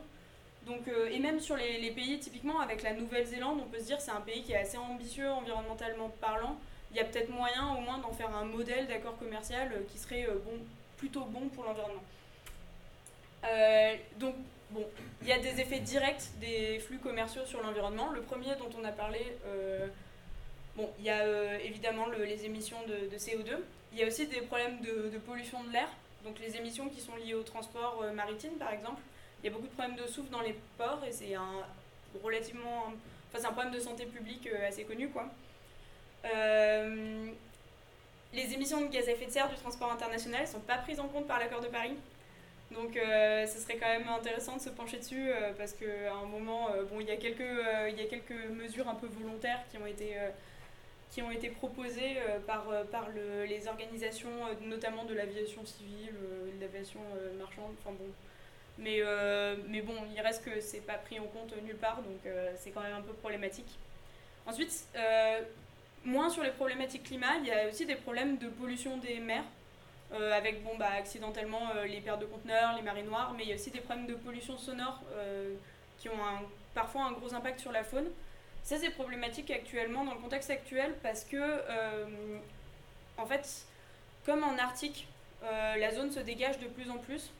Donc, et même sur les, pays, typiquement avec la Nouvelle-Zélande, on peut se dire c'est un pays qui est assez ambitieux environnementalement parlant. Il y a peut-être moyen au moins d'en faire un modèle d'accord commercial qui serait bon, plutôt bon pour l'environnement. donc Bon, il y a des effets directs des flux commerciaux sur l'environnement. Le premier dont on a parlé, euh, bon, il y a euh, évidemment les émissions de, CO2. Il y a aussi des problèmes de, pollution de l'air, donc les émissions qui sont liées au transport euh, maritime par exemple. Il y a beaucoup de problèmes de souffle dans les ports et c'est un relativement, enfin c'est un problème de santé publique assez connu quoi. les émissions de gaz à effet de serre du transport international ne sont pas prises en compte par l'accord de Paris. Donc euh, ce serait quand même intéressant de se pencher dessus euh, parce qu'à un moment, euh, bon, il y, a quelques, il y a quelques mesures un peu volontaires qui ont été, qui ont été proposées par, par le, les organisations, notamment de l'aviation civile, de l'aviation marchande, enfin bon. Mais, mais bon, il reste que c'est pas pris en compte nulle part, donc c'est quand même un peu problématique. Ensuite, moins sur les problématiques climat, il y a aussi des problèmes de pollution des mers. Euh, avec bon, bah, accidentellement euh, les pertes de conteneurs, les marées noires, mais il y a aussi des problèmes de pollution sonore euh, qui ont parfois un gros impact sur la faune. Ça, c'est problématique actuellement, dans le contexte actuel, parce que, en fait, comme en Arctique, la zone se dégage de plus en plus.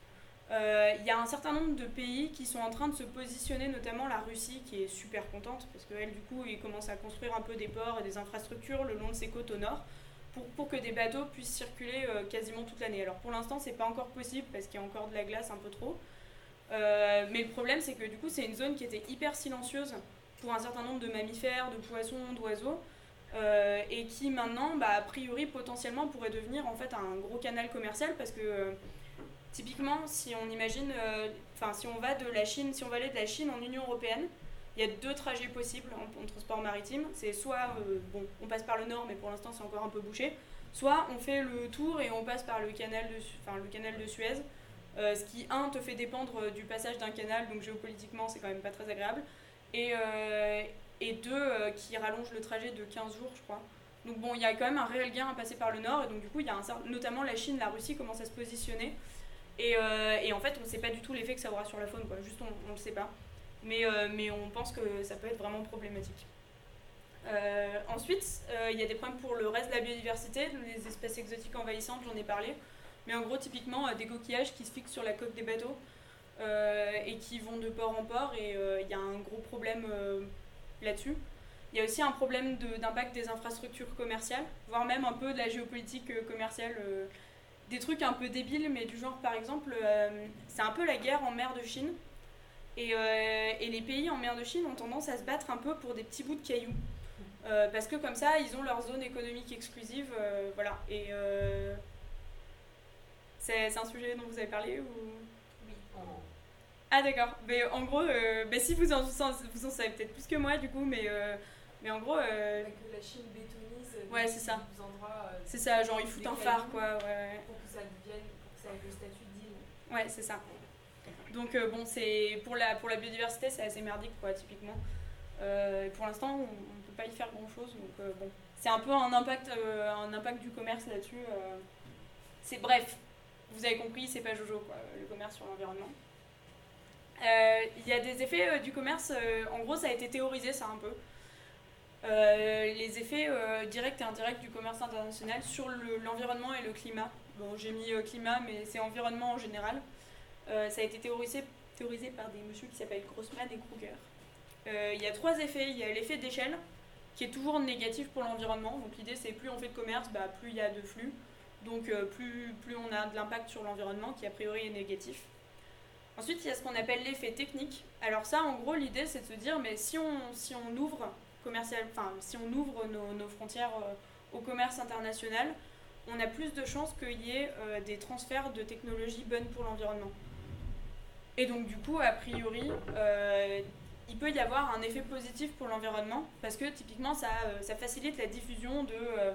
Il y a un certain nombre de pays qui sont en train de se positionner, notamment la Russie, qui est super contente, parce qu'elle, du coup, ils commence à construire un peu des ports et des infrastructures le long de ses côtes au nord pour, que des bateaux puissent circuler euh, quasiment toute l'année. Alors pour l'instant, c'est pas encore possible parce qu'il y a encore de la glace un peu trop. mais le problème, c'est que du coup, c'est une zone qui était hyper silencieuse pour un certain nombre de mammifères, de poissons, d'oiseaux. et qui maintenant, bah, a priori, potentiellement pourrait devenir en fait un gros canal commercial parce que typiquement, si on imagine, enfin, si on va de la Chine, si on va aller de la Chine en Union européenne, il y a deux trajets possibles en, transport maritime. C'est soit, euh, bon, on passe par le nord, mais pour l'instant c'est encore un peu bouché. Soit on fait le tour et on passe par le canal de, enfin, le canal de Suez. Euh, ce qui, un, te fait dépendre euh, du passage d'un canal, donc géopolitiquement c'est quand même pas très agréable. Et, et deux, qui rallonge le trajet de 15 jours, je crois. Donc bon, il y a quand même un réel gain à passer par le nord, et donc du coup, il y a un, notamment la Chine, la Russie commencent à se positionner. Et, et en fait, on ne sait pas du tout l'effet que ça aura sur la faune, quoi. Juste, on ne le sait pas mais, euh, mais on pense que ça peut être vraiment problématique. Euh, ensuite, euh, il y a des problèmes pour le reste de la biodiversité, les espèces exotiques envahissantes, j'en ai parlé. Mais en gros, typiquement, des coquillages qui se fixent sur la coque des bateaux et qui vont de port en port, et il y a un gros problème là-dessus. Il y a aussi un problème d'impact des infrastructures commerciales, voire même un peu de la géopolitique commerciale. Des trucs un peu débiles, mais du genre, par exemple, c'est un peu la guerre en mer de Chine. Euh, et, les pays en mer de Chine ont tendance à se battre un peu pour des petits bouts de cailloux. Euh, parce que comme ça, ils ont leur zone économique exclusive. Euh, voilà. Et c'est un sujet dont vous avez parlé ou... Oui. Ah d'accord. Mais en gros, bah, si vous en, vous en savez peut-être plus que moi du coup, mais, mais en gros... La Chine bétonise ouais, c'est ça. endroits... c'est ça, genre ils foutent un phare quoi. Ouais, Pour que ça devienne, pour que ça ait le statut d'île. Ouais, c'est ça. Donc euh, bon, c'est pour la, pour la biodiversité, c'est assez merdique, quoi, typiquement. Euh, pour l'instant, on ne peut pas y faire grand-chose. Donc euh, bon, c'est un peu un impact, un impact du commerce là-dessus. c'est bref, vous avez compris, c'est pas Jojo, quoi, le commerce sur l'environnement. Il y a des effets du commerce, en gros, ça a été théorisé, ça un peu. Les effets directs et indirects du commerce international sur l'environnement et le climat. Bon, j'ai mis climat, mais c'est environnement en général. Euh, ça a été théorisé, par des messieurs qui s'appellent Grossman et Kruger. Euh, il y a trois effets. Il y a l'effet d'échelle, qui est toujours négatif pour l'environnement. Donc l'idée, c'est plus on fait de commerce, bah, plus il y a de flux. Donc euh, plus, on a de l'impact sur l'environnement, qui a priori est négatif. Ensuite, il y a ce qu'on appelle l'effet technique. Alors ça, en gros, l'idée, c'est de se dire, mais si on ouvre si on ouvre nos, frontières au commerce international, on a plus de chances qu'il y ait des transferts de technologies bonnes pour l'environnement. Et donc, du coup, a priori, euh, il peut y avoir un effet positif pour l'environnement parce que typiquement, ça, euh, ça facilite la diffusion de euh,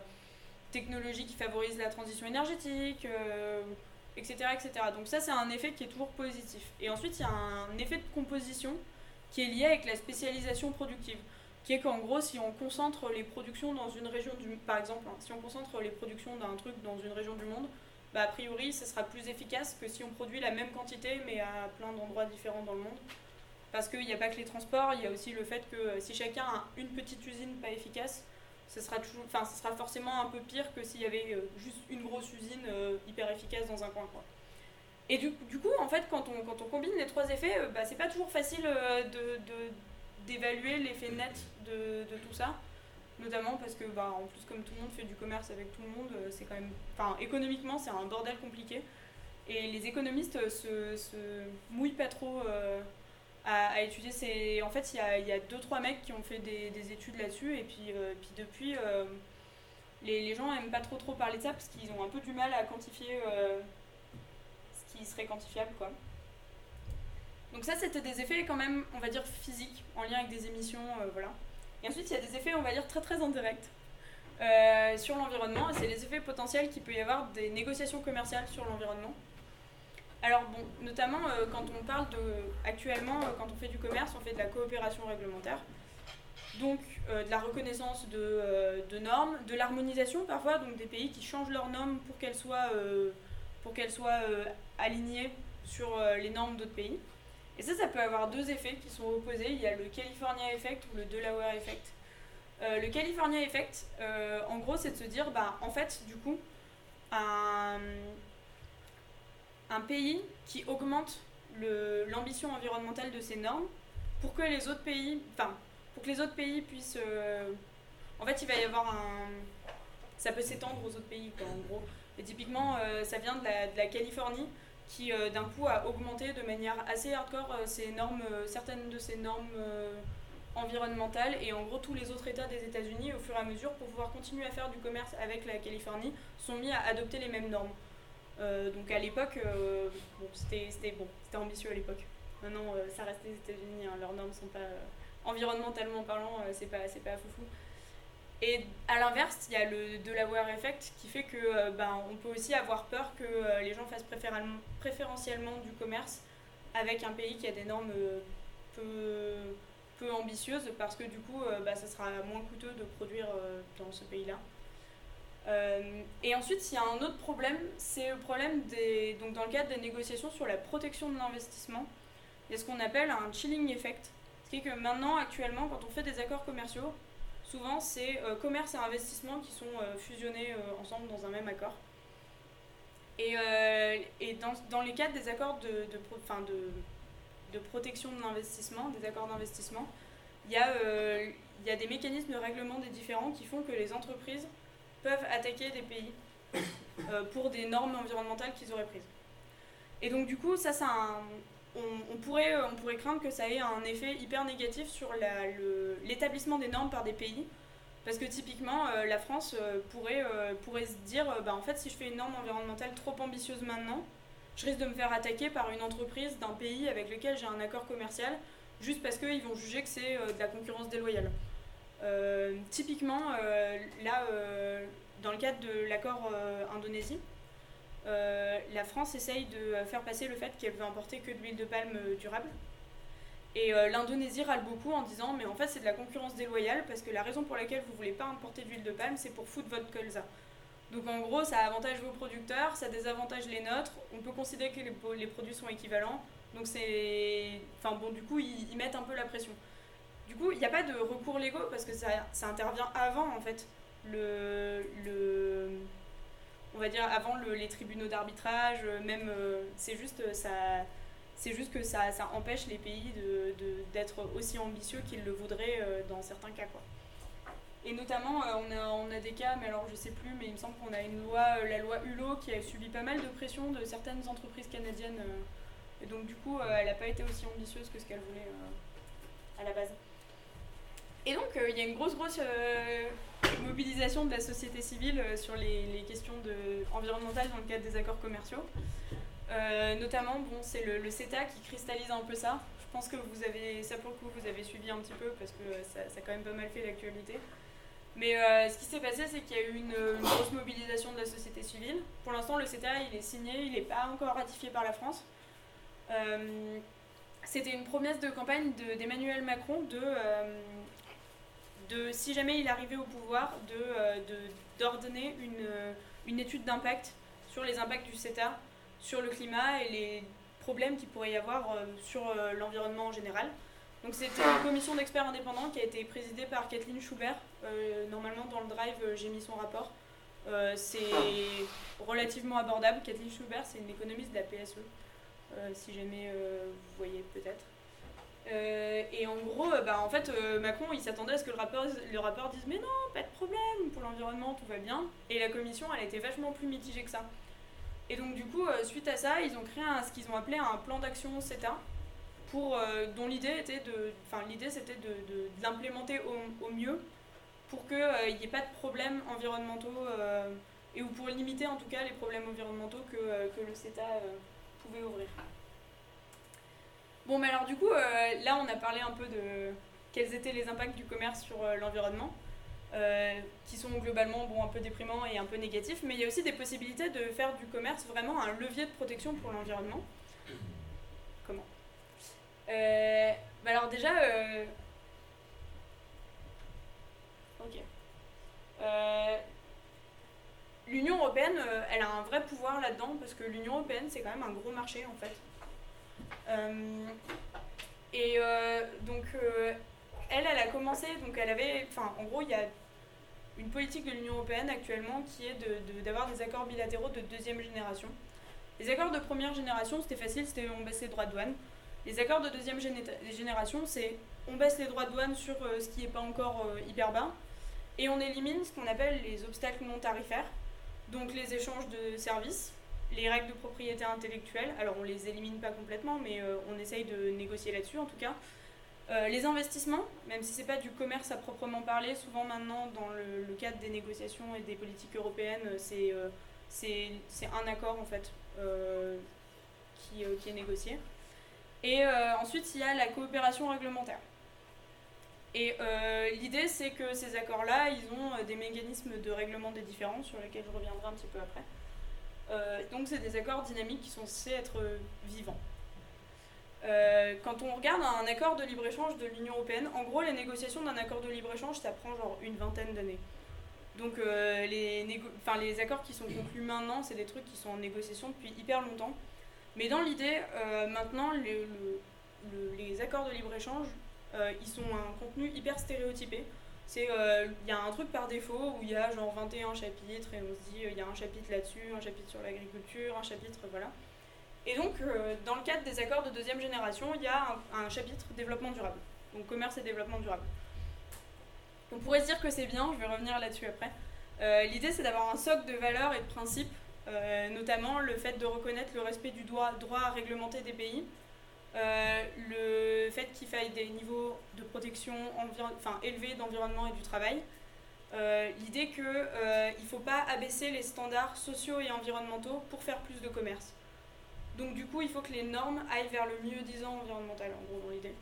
technologies qui favorisent la transition énergétique, etc., etc. Donc, ça, c'est un effet qui est toujours positif. Et ensuite, il y a un effet de composition qui est lié avec la spécialisation productive qui est qu'en gros, si on concentre les productions dans une région du... Par exemple, hein, si on concentre les productions d'un truc dans une région du monde, bah, a priori, ce sera plus efficace que si on produit la même quantité, mais à plein d'endroits différents dans le monde. Parce qu'il n'y a pas que les transports, il y a aussi le fait que euh, si chacun a une petite usine pas efficace, ce sera, toujours, ce sera forcément un peu pire que s'il y avait euh, juste une grosse usine euh, hyper efficace dans un coin. Quoi. Et du, du, coup, en fait, quand on, quand on combine les trois effets, bah, c'est pas toujours facile de, d'évaluer l'effet net de, de, tout ça notamment parce que bah, en plus comme tout le monde fait du commerce avec tout le monde, euh, c'est quand même, enfin économiquement c'est un bordel compliqué et les économistes se, se mouillent pas trop euh, à, étudier ces... En fait il y a, y a, deux trois mecs qui ont fait des, des études là-dessus et puis, euh, puis depuis les, les, gens aiment pas trop trop parler de ça parce qu'ils ont un peu du mal à quantifier ce qui serait quantifiable quoi. Donc ça c'était des effets quand même on va dire physiques en lien avec des émissions voilà. Et ensuite, il y a des effets, on va dire, très très indirects euh, sur l'environnement. Et c'est les effets potentiels qu'il peut y avoir des négociations commerciales sur l'environnement. Alors bon, notamment euh, quand on parle de... Actuellement, euh, quand on fait du commerce, on fait de la coopération réglementaire. Donc de la reconnaissance de, de normes, de l'harmonisation parfois, donc des pays qui changent leurs normes pour qu'elles soient, pour qu'elles soient alignées sur les normes d'autres pays. Et ça, ça peut avoir deux effets qui sont opposés. Il y a le California Effect ou le Delaware Effect. Euh, le California Effect, euh, en gros, c'est de se dire, bah, en fait, du coup, un, pays qui augmente l'ambition environnementale de ses normes pour que les autres pays, enfin, pour que les autres pays puissent, euh, en fait, il va y avoir un, ça peut s'étendre aux autres pays, en gros. Et typiquement, ça vient de la Californie qui d'un coup a augmenté de manière assez hardcore ces normes, certaines de ces normes environnementales et en gros tous les autres États des États-Unis au fur et à mesure pour pouvoir continuer à faire du commerce avec la Californie sont mis à adopter les mêmes normes. donc à l'époque, bon, c'était ambitieux à l'époque. Maintenant, ça reste les États-Unis, hein, leurs normes sont pas environnementalement parlant, c'est pas c'est pas foufou. Et à l'inverse, il y a le Delaware Effect qui fait que euh, ben, on peut aussi avoir peur que euh, les gens fassent préférentiellement du commerce avec un pays qui a des normes euh, peu, ambitieuses parce que du coup, bah, ça sera moins coûteux de produire dans ce pays-là. et ensuite, il y a un autre problème, c'est le problème des, donc dans le cadre des négociations sur la protection de l'investissement. Il y a ce qu'on appelle un chilling effect. Ce qui est que maintenant, actuellement, quand on fait des accords commerciaux, souvent c'est euh, commerce et investissement qui sont euh, fusionnés euh, ensemble dans un même accord. Et, et dans, dans, les cadres des accords de, protection de l'investissement, des accords d'investissement, il y, y, a des mécanismes de règlement des différends qui font que les entreprises peuvent attaquer des pays pour des normes environnementales qu'ils auraient prises. Et donc du coup, ça, ça un, on, pourrait, on pourrait craindre que ça ait un effet hyper négatif sur l'établissement des normes par des pays. Parce que typiquement, euh, la France euh, pourrait, euh, pourrait se dire, bah, en fait, si je fais une norme environnementale trop ambitieuse maintenant, je risque de me faire attaquer par une entreprise d'un pays avec lequel j'ai un accord commercial, juste parce qu'ils vont juger que c'est de la concurrence déloyale. typiquement, là, dans le cadre de l'accord Indonésie, euh, la France essaye de faire passer le fait qu'elle veut importer que de l'huile de palme euh, durable. Et euh, l'Indonésie râle beaucoup en disant mais en fait c'est de la concurrence déloyale parce que la raison pour laquelle vous voulez pas importer d'huile de palme c'est pour foutre votre colza. Donc en gros ça avantage vos producteurs, ça désavantage les nôtres, on peut considérer que les, produits sont équivalents. Donc c'est... Enfin bon du coup ils, mettent un peu la pression. Du coup il n'y a pas de recours légaux parce que ça, ça intervient avant en fait. Le, le, on va dire, avant les tribunaux d'arbitrage, euh, même, euh, c'est juste, euh, ça, c'est juste que ça, empêche les pays d'être aussi ambitieux qu'ils le voudraient dans certains cas. Quoi. Et notamment, on, a, on a des cas, mais alors je sais plus, mais il me semble qu'on a une loi, la loi Hulot, qui a subi pas mal de pression de certaines entreprises canadiennes. et donc, du coup, elle n'a pas été aussi ambitieuse que ce qu'elle voulait à la base. Et donc, il y a une grosse, grosse mobilisation de la société civile euh, sur les, questions de, environnementales dans le cadre des accords commerciaux. Euh, notamment, bon, c'est le, CETA qui cristallise un peu ça. Je pense que vous avez, ça pour le coup, vous avez suivi un petit peu parce que ça, a quand même pas mal fait l'actualité. Mais euh, ce qui s'est passé, c'est qu'il y a eu une, grosse mobilisation de la société civile. Pour l'instant, le CETA, il est signé, il n'est pas encore ratifié par la France. C'était une promesse de campagne d'Emmanuel Macron de de, si jamais il arrivait au pouvoir, euh, d'ordonner de, une, euh, une étude d'impact sur les impacts du CETA, sur le climat et les problèmes qu'il pourrait y avoir euh, sur l'environnement en général. Donc c'était une commission d'experts indépendants qui a été présidée par Kathleen Schubert. normalement dans le drive j'ai mis son rapport. c'est relativement abordable. Kathleen Schubert c'est une économiste de la PSE, si jamais vous voyez peut-être. Euh, et en gros, euh, bah, en fait, euh, Macron, il s'attendait à ce que le rapport, le rapport dise Mais non, pas de problème, pour l'environnement, tout va bien. Et la commission, elle a été vachement plus mitigée que ça. Et donc, du coup, suite à ça, ils ont créé ce qu'ils ont appelé un plan d'action CETA, pour, dont l'idée était de. L'idée c'était de, l'implémenter au, au, mieux pour qu'il n'y ait pas de problèmes environnementaux, et ou pour limiter en tout cas les problèmes environnementaux que, que le CETA pouvait ouvrir. Bon, mais alors du coup, euh, là, on a parlé un peu de quels étaient les impacts du commerce sur euh, l'environnement, euh, qui sont globalement bon, un peu déprimants et un peu négatifs, mais il y a aussi des possibilités de faire du commerce vraiment un levier de protection pour l'environnement. Comment? Bah Alors déjà, ok. L'Union européenne, elle a un vrai pouvoir là-dedans, parce que l'Union européenne, c'est quand même un gros marché en fait. Euh, et euh, donc, euh, elle, elle a commencé, donc elle avait, enfin, en gros, il y a une politique de l'Union européenne actuellement qui est d'avoir de, des accords bilatéraux de deuxième génération. Les accords de première génération, c'était facile, c'était on baisse les droits de douane. Les accords de deuxième génération, c'est on baisse les droits de douane sur ce qui n'est pas encore hyper bas et on élimine ce qu'on appelle les obstacles non tarifaires, donc les échanges de services les règles de propriété intellectuelle. Alors on les élimine pas complètement, mais on essaye de négocier là-dessus en tout cas. les investissements, même si c'est pas du commerce à proprement parler, souvent maintenant dans le, cadre des négociations et des politiques européennes, c'est c'est un accord en fait qui, qui, est négocié. Et ensuite il y a la coopération réglementaire. Et euh, l'idée, c'est que ces accords-là, ils ont euh, des mécanismes de règlement des différends sur lesquels je reviendrai un petit peu après. Euh, donc, c'est des accords dynamiques qui sont censés être vivants. quand on regarde un accord de libre-échange de l'Union européenne, en gros, les négociations d'un accord de libre-échange, ça prend genre une vingtaine d'années. Donc, les, les accords qui sont conclus maintenant, c'est des trucs qui sont en négociation depuis hyper longtemps. Mais dans l'idée, maintenant, les accords de libre-échange, euh, ils sont un contenu hyper stéréotypé. C'est euh, il y a un truc par défaut où il y a genre 21 chapitres et on se dit il y a un chapitre là-dessus, un chapitre sur l'agriculture, un chapitre voilà. Et donc euh, dans le cadre des accords de deuxième génération, il y a un, chapitre développement durable. Donc commerce et développement durable. On pourrait se dire que c'est bien, je vais revenir là-dessus après. L'idée c'est d'avoir un socle de valeurs et de principes, notamment le fait de reconnaître le respect du droit, droit à réglementer des pays, euh, le fait qu'il faille des niveaux de protection élevés d'environnement et du travail. Euh, l'idée qu'il euh, ne faut pas abaisser les standards sociaux et environnementaux pour faire plus de commerce. Donc du coup, il faut que les normes aillent vers le mieux disant environnemental, en gros, dans l'idée.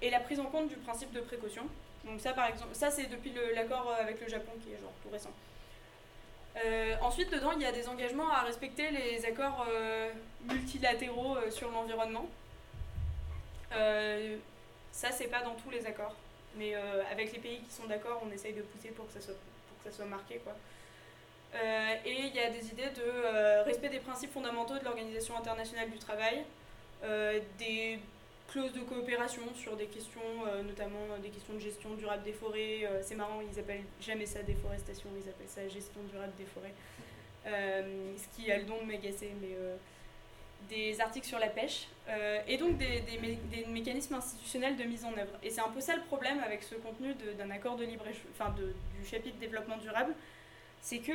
et la prise en compte du principe de précaution. Donc ça, par exemple, ça c'est depuis l'accord avec le Japon qui est genre tout récent. Euh, ensuite, dedans, il y a des engagements à respecter les accords euh, multilatéraux euh, sur l'environnement. ça, c'est pas dans tous les accords. Mais avec les pays qui sont d'accord, on essaye de pousser pour que ça soit, pour que ça soit marqué. Quoi. et il y a des idées de respect des principes fondamentaux de l'Organisation internationale du travail, des clauses de coopération sur des questions, euh, notamment euh, des questions de gestion durable des forêts. Euh, c'est marrant, ils appellent jamais ça déforestation, ils appellent ça gestion durable des forêts. ce qui a le don de m'agacer, mais des articles sur la pêche et donc des, mécanismes institutionnels de mise en œuvre. Et c'est un peu ça le problème avec ce contenu d'un accord de libre enfin du chapitre développement durable, c'est que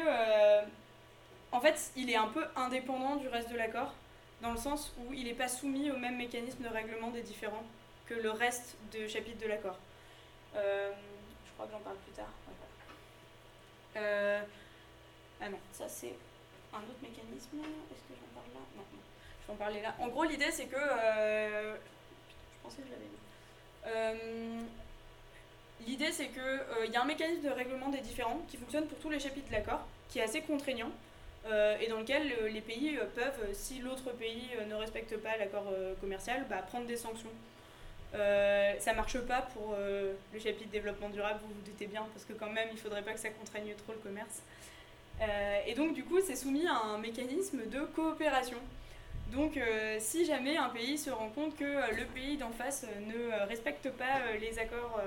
en fait il est un peu indépendant du reste de l'accord dans le sens où il n'est pas soumis au même mécanisme de règlement des différends que le reste du chapitre de l'accord. Euh, je crois que j'en parle plus tard. Euh, ah non, ça c'est un autre mécanisme. Est-ce que j'en parle là? Non, non, je vais en parler là. En gros, l'idée c'est que. Euh, je pensais que je l'avais vu. L'idée c'est qu'il y a un mécanisme de règlement des différends qui fonctionne pour tous les chapitres de l'accord, qui est assez contraignant. Euh, et dans lequel euh, les pays euh, peuvent, si l'autre pays ne respecte pas l'accord commercial, bah, prendre des sanctions. Euh, ça marche pas pour le chapitre développement durable, vous vous doutez bien, parce que quand même, il faudrait pas que ça contraigne trop le commerce. et donc, du coup, c'est soumis à un mécanisme de coopération. Donc, si jamais un pays se rend compte que le pays d'en face ne respecte pas les accords,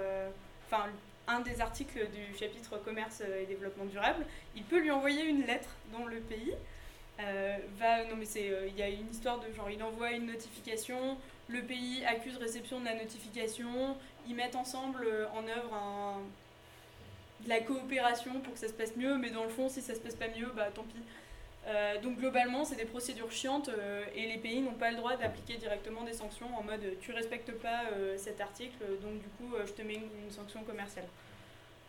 un des articles du chapitre commerce et développement durable, il peut lui envoyer une lettre dans le pays. Euh, va, non mais c'est, euh, il y a une histoire de genre, il envoie une notification, le pays accuse réception de la notification, ils mettent ensemble euh, en œuvre de la coopération pour que ça se passe mieux, mais dans le fond, si ça se passe pas mieux, bah tant pis. Donc globalement, c'est des procédures chiantes et les pays n'ont pas le droit d'appliquer directement des sanctions en mode tu respectes pas cet article, donc du coup je te mets une, sanction commerciale.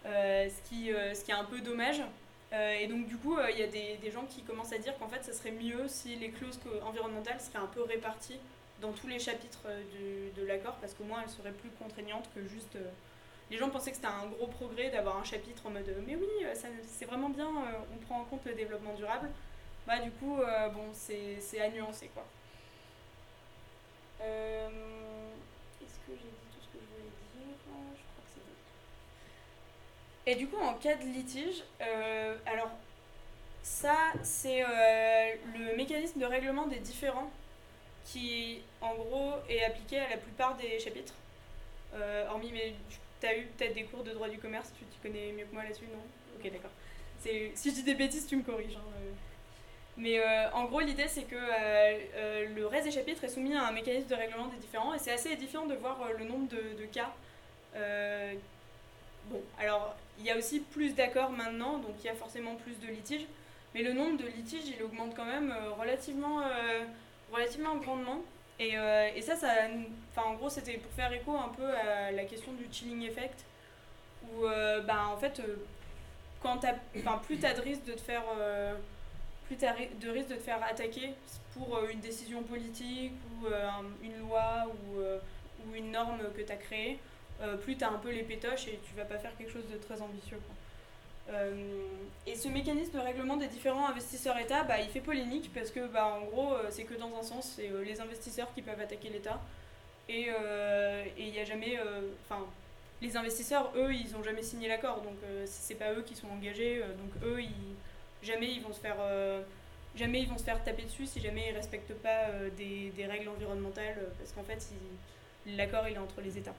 ce, qui, ce qui est un peu dommage euh, et donc du coup, euh, il y a des, des, gens qui commencent à dire qu'en fait, ça serait mieux si les clauses environnementales seraient un peu réparties dans tous les chapitres euh, de l'accord, parce qu'au moins elles seraient plus contraignantes que juste... les gens pensaient que c'était un gros progrès d'avoir un chapitre en mode mais oui, c'est vraiment bien, on prend en compte le développement durable. Bah du coup, bon, c'est à nuancer quoi. Est-ce que j'ai dit tout ce que je voulais dire? Et du coup, en cas de litige, euh, alors ça, c'est euh, le mécanisme de règlement des différends qui, en gros, est appliqué à la plupart des chapitres. Euh, hormis, mais tu as eu peut-être des cours de droit du commerce, tu t'y connais mieux que moi là-dessus, non? Ok, d'accord. Si je dis des bêtises, tu me corriges. Hein, mais en gros, l'idée, c'est que le reste des chapitres est soumis à un mécanisme de règlement des différends, et c'est assez édifiant de voir le nombre de, cas. bon, alors il y a aussi plus d'accords maintenant, donc il y a forcément plus de litiges. mais le nombre de litiges, il augmente quand même relativement, relativement grandement. Et, et, ça, ça en gros, c'était pour faire écho un peu à la question du chilling effect, où bah, en fait, quand plus tu as de risque de te faire plus tu as de risque de te faire attaquer pour une décision politique ou une loi ou, ou une norme que tu as créée, plus tu as un peu les pétoches et tu vas pas faire quelque chose de très ambitieux. et ce mécanisme de règlement des différents investisseurs-État, bah, il fait polémique parce que, bah, en gros, c'est que dans un sens, c'est les investisseurs qui peuvent attaquer l'État. Et il n'y a jamais. Enfin, les investisseurs, eux, ils n'ont jamais signé l'accord, donc c'est pas eux qui sont engagés, donc eux, ils, jamais ils vont se faire jamais ils vont se faire taper dessus si jamais ils respectent pas des, des, règles environnementales parce qu'en fait l'accord il est entre les États.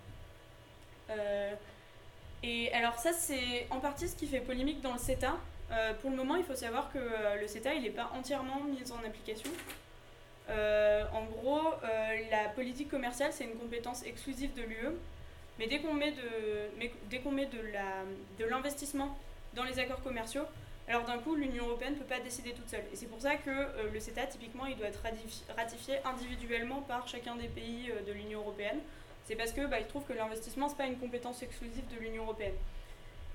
et alors ça c'est en partie ce qui fait polémique dans le CETA. pour le moment il faut savoir que le CETA il n'est pas entièrement mis en application. en gros, la politique commerciale, c'est une compétence exclusive de l'UE. Mais dès qu'on met de, dès qu'on met de l'investissement dans les accords commerciaux, alors d'un coup, l'Union européenne ne peut pas décider toute seule. Et c'est pour ça que euh, le CETA, typiquement, il doit être ratifié individuellement par chacun des pays euh, de l'Union européenne. C'est parce que bah, que l'investissement, ce n'est pas une compétence exclusive de l'Union européenne.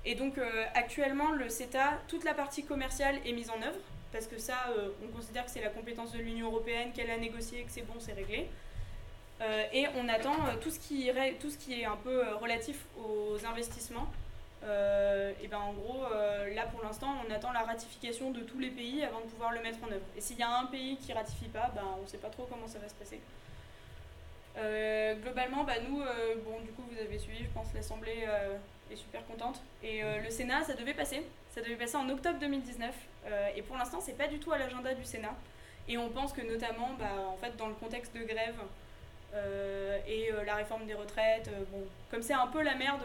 Et donc euh, actuellement, le CETA, toute la partie commerciale est mise en œuvre, parce que ça, on considère que c'est la compétence de l'Union européenne, qu'elle a négocié, que c'est bon, c'est réglé. et on attend tout, ce qui tout ce qui est un peu relatif aux investissements euh, et ben en gros, euh, là pour l'instant, on attend la ratification de tous les pays avant de pouvoir le mettre en œuvre. Et s'il y a un pays qui ratifie pas, ben, on ne sait pas trop comment ça va se passer. Euh, globalement, bah, nous, bon, du coup, vous avez suivi, je pense, l'Assemblée est super contente. Et le Sénat, ça devait passer. Ça devait passer en octobre 2019. et pour l'instant, c'est pas du tout à l'agenda du Sénat. Et on pense que notamment, bah, en fait, dans le contexte de grève et la réforme des retraites, bon, comme c'est un peu la merde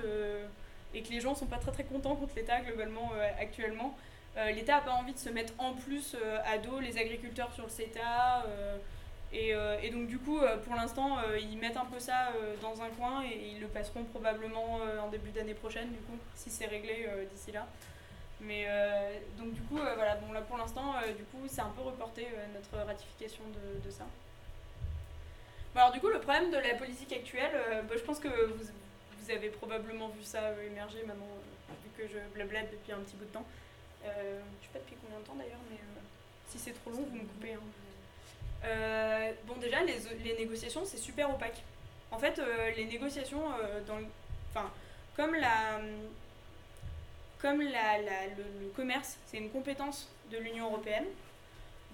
et que les gens sont pas très très contents contre l'État globalement euh, actuellement. Euh, L'État n'a pas envie de se mettre en plus euh, à dos les agriculteurs sur le CETA. Et, donc du coup, pour l'instant, ils mettent un peu ça dans un coin et ils le passeront probablement en début d'année prochaine, du coup, si c'est réglé d'ici là. Mais donc du coup, voilà, bon là pour l'instant, du coup, c'est un peu reporté notre ratification de, de ça. Bon, alors du coup, le problème de la politique actuelle, bah, je pense que vous, vous avez probablement vu ça euh, émerger maintenant, euh, vu que je blablate depuis un petit bout de temps. Euh, je sais pas depuis combien de temps d'ailleurs, mais si c'est trop long, vous me coupez. Hein. bon, déjà, les, négociations, c'est super opaque. En fait, les négociations, dans enfin, comme la, comme la, le, commerce, c'est une compétence de l'Union européenne,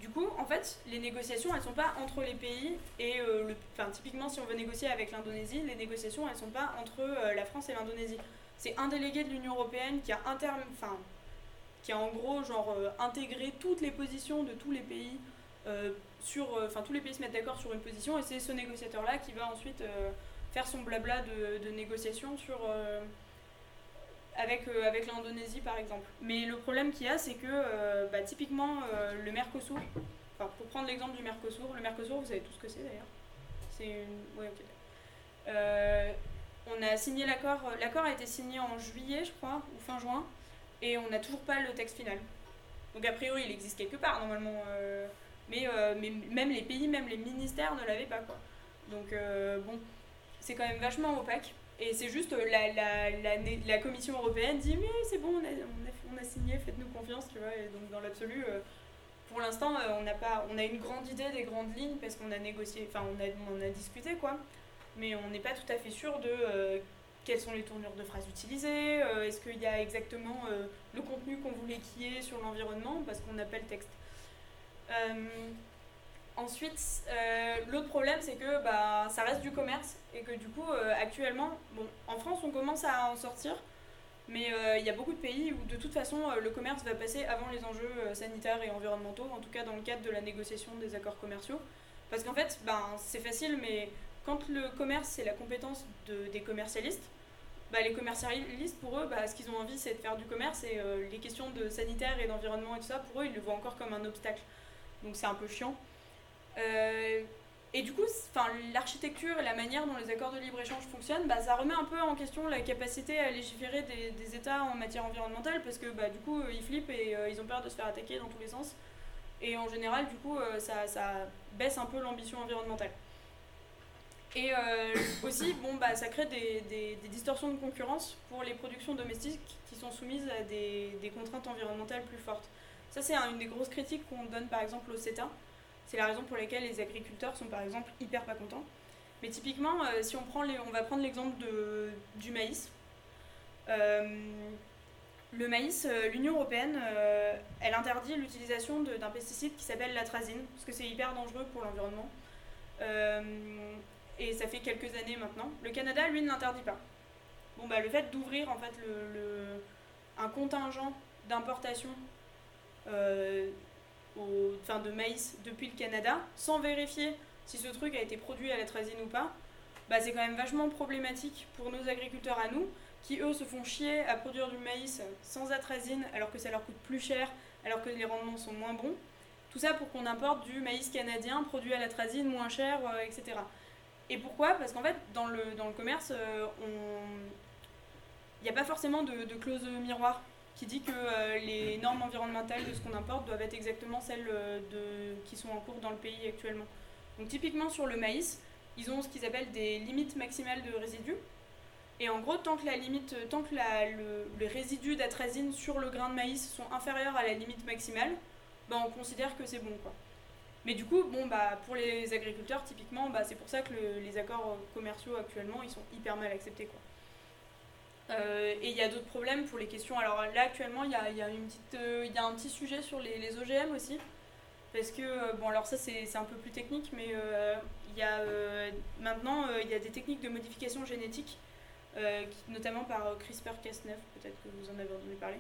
du coup, en fait, les négociations, elles sont pas entre les pays et euh, typiquement, si on veut négocier avec l'Indonésie, les négociations, elles sont pas entre euh, la France et l'Indonésie. C'est un délégué de l'Union européenne qui a enfin, qui a en gros genre euh, intégré toutes les positions de tous les pays sur, enfin, tous les pays se mettent d'accord sur une position et c'est ce négociateur-là qui va ensuite faire son blabla de, de négociation sur avec, euh, avec l'Indonésie par exemple. Mais le problème qu'il y a, c'est que euh, bah, typiquement euh, le Mercosur, enfin, pour prendre l'exemple du Mercosur, le Mercosur, vous savez tout ce que c'est d'ailleurs. C'est une. Ouais, ok. on a signé l'accord, l'accord a été signé en juillet, je crois, ou fin juin, et on n'a toujours pas le texte final. Donc a priori, il existe quelque part normalement, mais, mais même les pays, même les ministères ne l'avaient pas quoi. Donc bon, c'est quand même vachement opaque. Et c'est juste euh, la, la, la, la, Commission européenne dit mais c'est bon, on a, on, a, signé, faites-nous confiance, tu vois. Et donc dans l'absolu, euh, pour l'instant, euh, on, a pas, on a une grande idée des grandes lignes parce qu'on a négocié, enfin on a, on a discuté quoi. Mais on n'est pas tout à fait sûr de quelles sont les tournures de phrases utilisées, est-ce qu'il y a exactement le contenu qu'on voulait qu'il y ait sur l'environnement parce qu'on n'a pas le texte. Ensuite, euh, l'autre problème, c'est que bah, ça reste du commerce et que du coup, euh, actuellement, bon, en France, on commence à en sortir, mais euh, il y a beaucoup de pays où de toute façon, le commerce va passer avant les enjeux sanitaires et environnementaux, en tout cas dans le cadre de la négociation des accords commerciaux. Parce qu'en fait, ben, c'est facile, mais quand le commerce, c'est la compétence de, des commercialistes, bah, les commercialistes, pour eux, bah, ce qu'ils ont envie, c'est de faire du commerce et les questions de sanitaire et d'environnement et tout ça, pour eux, ils le voient encore comme un obstacle. Donc c'est un peu chiant. Euh, Et du coup, l'architecture et la manière dont les accords de libre-échange fonctionnent, bah, ça remet un peu en question la capacité à légiférer des, États en matière environnementale, parce que bah, du coup, ils flippent et ils ont peur de se faire attaquer dans tous les sens. Et en général, du coup, ça, ça, baisse un peu l'ambition environnementale. Et aussi, bon, bah, ça crée des, des, des, distorsions de concurrence pour les productions domestiques qui sont soumises à des, des contraintes environnementales plus fortes. Ça, c'est une des grosses critiques qu'on donne par exemple au CETA. C'est la raison pour laquelle les agriculteurs sont par exemple hyper pas contents. Mais typiquement, euh, si on, va prendre l'exemple du maïs. Euh, le maïs, euh, l'Union européenne, elle interdit l'utilisation d'un pesticide qui s'appelle l'atrazine, parce que c'est hyper dangereux pour l'environnement. et ça fait quelques années maintenant. Le Canada, lui, ne l'interdit pas. Bon, bah, le fait d'ouvrir en fait un contingent d'importation euh, enfin, de maïs depuis le Canada, sans vérifier si ce truc a été produit à la trazine ou pas, bah, c'est quand même vachement problématique pour nos agriculteurs à nous, qui eux se font chier à produire du maïs sans atrazine alors que ça leur coûte plus cher, alors que les rendements sont moins bons. Tout ça pour qu'on importe du maïs canadien produit à la trazine moins cher, euh, etc. Et pourquoi? Parce qu'en fait, dans le, dans le commerce, euh, il n'y a pas forcément de, de clause miroir qui dit que euh, les normes environnementales de ce qu'on importe doivent être exactement celles euh, de, qui sont en cours dans le pays actuellement. Donc typiquement sur le maïs, ils ont ce qu'ils appellent des limites maximales de résidus. Et en gros, tant que, la limite, tant que le, les résidus d'atrazine sur le grain de maïs sont inférieurs à la limite maximale, ben on considère que c'est bon. Mais du coup, bon, bah, pour les agriculteurs, typiquement, bah, c'est pour ça que le, les accords commerciaux actuellement, ils sont hyper mal acceptés. Euh, et il y a d'autres problèmes pour les questions. Alors là, actuellement, il y a, y, a euh, y a un petit sujet sur les, OGM aussi. Parce que, euh, bon, alors ça, c'est un peu plus technique, mais il y a, maintenant, il y a des techniques de modification génétique, notamment par CRISPR-Cas9, peut-être que vous en avez entendu parler,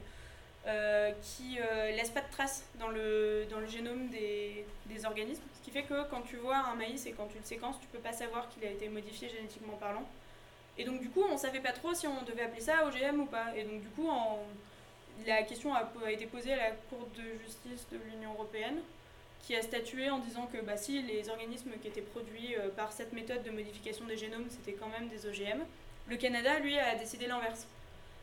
qui ne laissent pas de traces dans le, dans le génome des, des organismes. Ce qui fait que quand tu vois un maïs et quand tu le séquences, tu peux pas savoir qu'il a été modifié génétiquement parlant. Et donc du coup, on savait pas trop si on devait appeler ça OGM ou pas. Et donc du coup, la question a, été posée à la Cour de justice de l'Union européenne, qui a statué en disant que bah, si les organismes qui étaient produits euh, par cette méthode de modification des génomes, c'était quand même des OGM, le Canada, lui, a décidé l'inverse.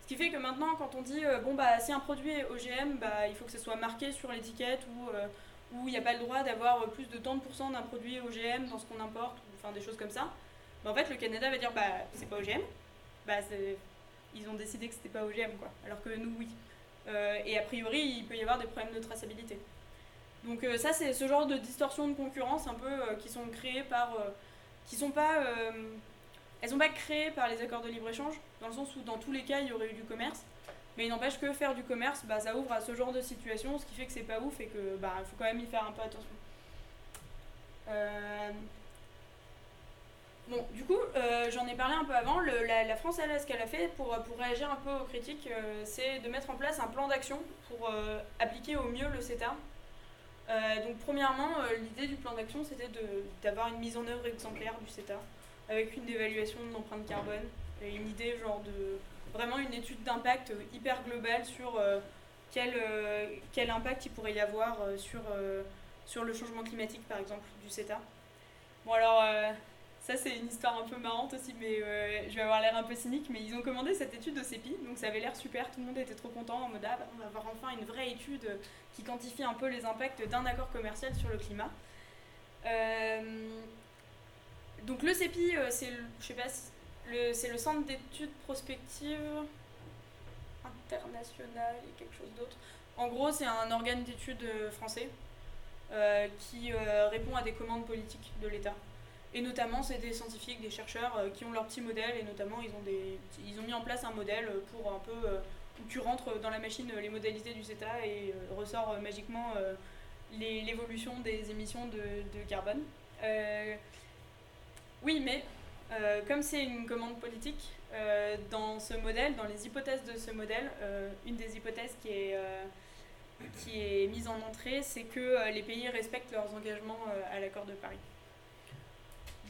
Ce qui fait que maintenant, quand on dit, euh, bon, bah, si un produit est OGM, bah, il faut que ce soit marqué sur l'étiquette ou euh, où il n'y a pas le droit d'avoir plus de tant de pourcents d'un produit OGM dans ce qu'on importe, enfin des choses comme ça. En fait, le Canada va dire bah c'est pas OGM. Bah, ils ont décidé que c'était pas OGM, quoi. Alors que nous, oui. Euh, et a priori, il peut y avoir des problèmes de traçabilité. Donc euh, ça, c'est ce genre de distorsion de concurrence un peu euh, qui sont créées par... qui sont pas... elles sont pas créées par les accords de libre-échange, dans le sens où dans tous les cas, il y aurait eu du commerce. Mais il n'empêche que faire du commerce, bah, ça ouvre à ce genre de situation, ce qui fait que c'est pas ouf et que bah, faut quand même y faire un peu attention. Du coup, euh, j'en ai parlé un peu avant. la, France, elle, ce qu'elle a fait pour, réagir un peu aux critiques, euh, c'est de mettre en place un plan d'action pour euh, appliquer au mieux le CETA. donc, premièrement, l'idée du plan d'action, c'était d'avoir une mise en œuvre exemplaire du CETA, avec une évaluation de l'empreinte carbone, et une idée, genre, de vraiment une étude d'impact hyper globale sur quel, quel impact il pourrait y avoir sur, sur le changement climatique, par exemple, du CETA. Bon, alors ça, c'est une histoire un peu marrante aussi, mais euh, je vais avoir l'air un peu cynique. Mais ils ont commandé cette étude au CEPI, donc ça avait l'air super. Tout le monde était trop content en mode ah, bah, on va avoir enfin une vraie étude qui quantifie un peu les impacts d'un accord commercial sur le climat. Euh, donc le CEPI, euh, c'est le centre d'études prospectives international et quelque chose d'autre. En gros, c'est un organe d'études français qui répond à des commandes politiques de l'État. Et notamment, c'est des scientifiques, des chercheurs euh, qui ont leur petit modèle et notamment, ils ont, des, ils ont mis en place un modèle pour un peu euh, où tu rentres dans la machine les modalités du CETA et euh, ressort magiquement l'évolution des émissions de, de carbone. oui, mais comme c'est une commande politique, dans ce modèle, dans les hypothèses de ce modèle, une des hypothèses qui est, qui est mise en entrée, c'est que les pays respectent leurs engagements à l'accord de Paris.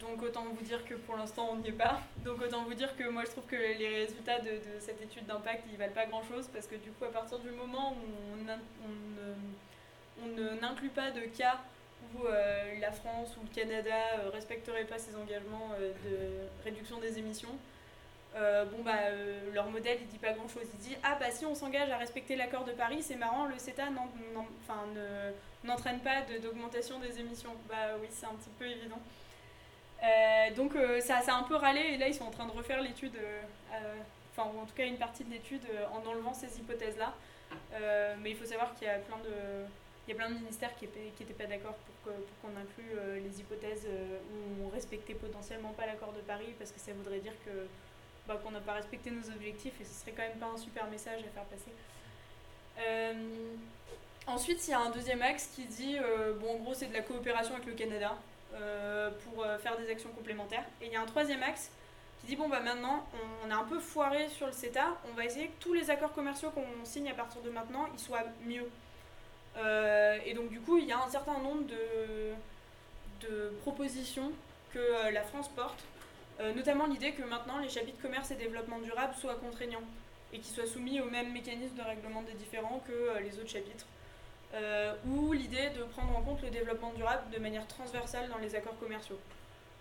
Donc autant vous dire que pour l'instant on n'y est pas. Donc autant vous dire que moi je trouve que les résultats de, cette étude d'impact ils valent pas grand chose parce que du coup à partir du moment où on, n'inclut pas de cas où la France ou le Canada ne respecteraient pas ses engagements de réduction des émissions. bon bah leur modèle il dit pas grand chose. Il dit ah bah si on s'engage à respecter l'accord de Paris, c'est marrant, le CETA n'entraîne pas d'augmentation des émissions. Bah oui c'est un petit peu évident. Euh, donc euh, ça, a un peu râlé et là ils sont en train de refaire l'étude, euh, enfin en tout cas une partie de l'étude en enlevant ces hypothèses-là. mais il faut savoir qu'il y a plein de, il y a plein de ministères qui n'étaient pas d'accord pour qu'on inclue les hypothèses où on respectait potentiellement pas l'accord de Paris parce que ça voudrait dire que bah, qu'on n'a pas respecté nos objectifs et ce serait quand même pas un super message à faire passer. ensuite, il y a un deuxième axe qui dit, bon en gros c'est de la coopération avec le Canada. Euh, pour euh, faire des actions complémentaires. Et il y a un troisième axe qui dit bon bah maintenant on, a un peu foiré sur le CETA, on va essayer que tous les accords commerciaux qu'on signe à partir de maintenant ils soient mieux. Euh, et donc du coup il y a un certain nombre de, propositions que la France porte, notamment l'idée que maintenant les chapitres commerce et développement durable soient contraignants et qu'ils soient soumis au même mécanisme de règlement des différends que les autres chapitres. Euh, ou l'idée de prendre en compte le développement durable de manière transversale dans les accords commerciaux.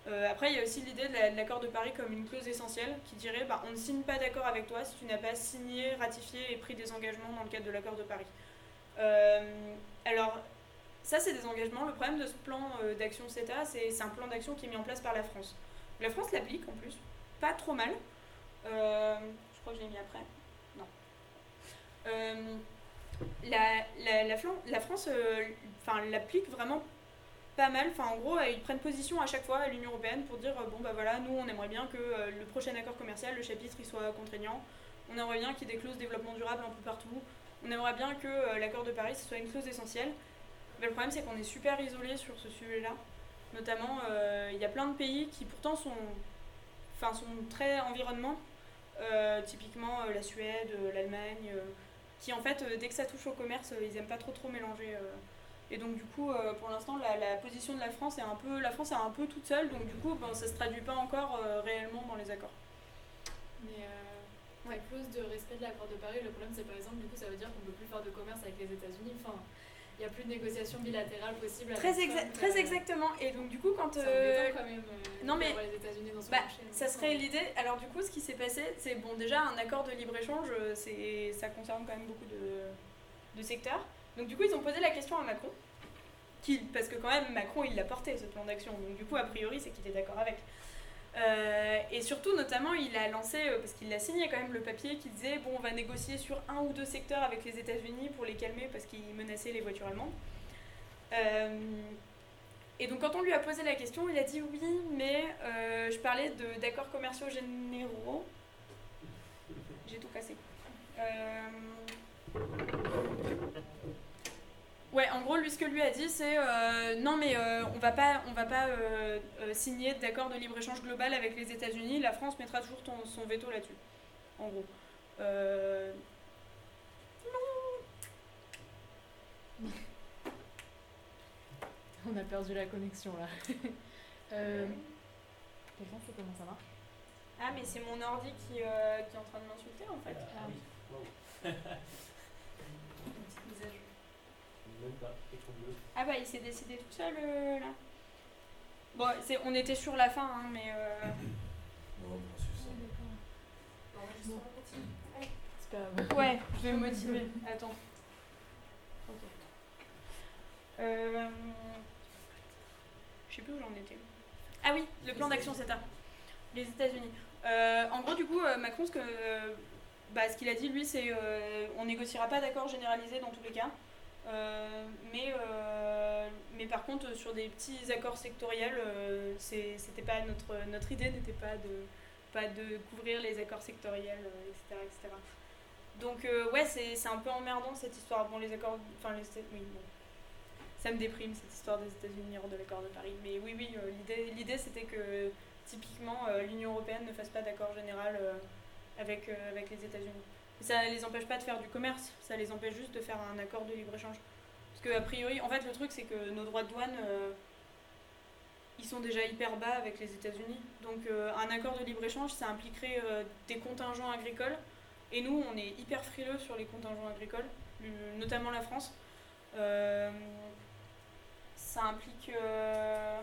Euh, après, il y a aussi l'idée de l'accord de Paris comme une clause essentielle qui dirait bah, on ne signe pas d'accord avec toi si tu n'as pas signé, ratifié et pris des engagements dans le cadre de l'accord de Paris. Euh, alors, ça, c'est des engagements. Le problème de ce plan d'action CETA, c'est un plan d'action qui est mis en place par la France. La France l'applique en plus, pas trop mal. je crois que je l'ai mis après. Non la, la, France euh, l'applique vraiment pas mal. En gros, ils prennent position à chaque fois à l'Union Européenne pour dire bon, bah voilà, nous on aimerait bien que euh, le prochain accord commercial, le chapitre, il soit contraignant. On aimerait bien qu'il y ait des clauses développement durable un peu partout. On aimerait bien que euh, l'accord de Paris soit une clause essentielle. Mais le problème, c'est qu'on est super isolé sur ce sujet-là. Notamment, il y a plein de pays qui pourtant sont, sont très environnement. typiquement la Suède, l'Allemagne qui en fait, euh, dès que ça touche au commerce, euh, ils aiment pas trop trop mélanger. Euh. Et donc du coup, pour l'instant, la, position de la France est un peu, la France est un peu toute seule, donc du coup, ben, ça se traduit pas encore réellement dans les accords. Mais la clause de respect de l'accord de Paris, le problème c'est par exemple, du coup, ça veut dire qu'on peut plus faire de commerce avec les États-Unis. Enfin, il n'y a plus de négociations bilatérales possibles. Très, très exactement. Et donc, du coup, quand. Euh... quand même. Euh, non, mais. Les États-Unis dans ce bah, ça serait l'idée. Alors, du coup, ce qui s'est passé, c'est bon, déjà, un accord de libre-échange, euh, ça concerne quand même beaucoup de, de secteurs. Donc, du coup, ils ont posé la question à Macron. Qui, parce que, quand même, Macron, il l'a porté, ce plan d'action. Donc, du coup, a priori, c'est qu'il est d'accord avec. Euh, et surtout, notamment, il a lancé, euh, parce qu'il a signé quand même le papier qui disait bon, on va négocier sur un ou deux secteurs avec les États-Unis pour les calmer parce qu'ils menaçaient les voitures allemandes. Euh, et donc, quand on lui a posé la question, il a dit oui, mais je parlais d'accords commerciaux généraux. J'ai tout cassé. Ouais, en gros, lui, ce que lui a dit, c'est euh, non, mais euh, on va pas, on va pas euh, signer d'accord de libre-échange global avec les États-Unis. La France mettra toujours son veto là-dessus. En gros. on a perdu la connexion là. euh... Quelqu'un sait comment ça marche? Ah, mais c'est mon ordi qui, qui, est en train de m'insulter en fait. Ah, Ah bah il s'est décidé tout seul euh, là. Bon, on était sur la fin, hein, mais. Euh... Ouais, je vais me motiver. Attends. Euh... Je sais plus où j'en étais. Ah oui, le plan d'action CETA. Les États-Unis. Euh, en gros, du coup, Macron, ce que. Bah, ce qu'il a dit, lui, c'est on négociera pas d'accord généralisé dans tous les cas. Euh, mais, euh, mais par contre, sur des petits accords sectoriels, euh, c'était pas notre, notre idée n'était pas de, pas de couvrir les accords sectoriels, etc., etc. Donc ouais, c'est un peu emmerdant cette histoire. Bon, les accords, enfin les, ça me déprime cette histoire des États-Unis hors de l'accord de Paris. Mais oui, oui, l'idée c'était que typiquement l'Union européenne ne fasse pas d'accord général avec, avec les États-Unis ça les empêche pas de faire du commerce, ça les empêche juste de faire un accord de libre-échange. Parce que, a priori, en fait, le truc, c'est que nos droits de douane, euh, ils sont déjà hyper bas avec les États-Unis. Donc, euh, un accord de libre-échange, ça impliquerait euh, des contingents agricoles. Et nous, on est hyper frileux sur les contingents agricoles, notamment la France. ça implique. euh,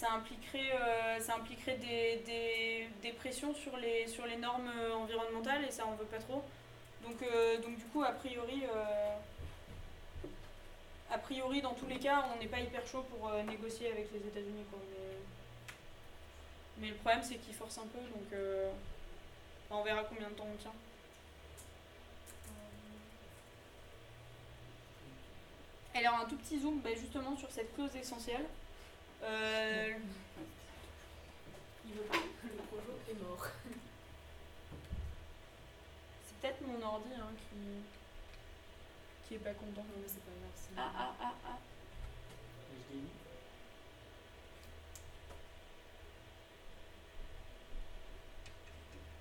ça impliquerait, euh, ça impliquerait des, des, des pressions sur les, sur les normes euh, environnementales et ça on veut pas trop. Donc, euh, donc du coup, a priori, a priori, dans tous les cas, on n'est pas hyper chaud pour négocier avec les États-Unis. Mais, mais le problème, c'est qu'ils forcent un peu, donc on verra combien de temps on tient. Alors un tout petit zoom bah, justement sur cette clause essentielle. Euh, il veut pas. Le projo est mort. C'est peut-être mon ordi hein, qui qui est pas content. Non, mais c'est pas grave. c'est- Ah ah ah ah.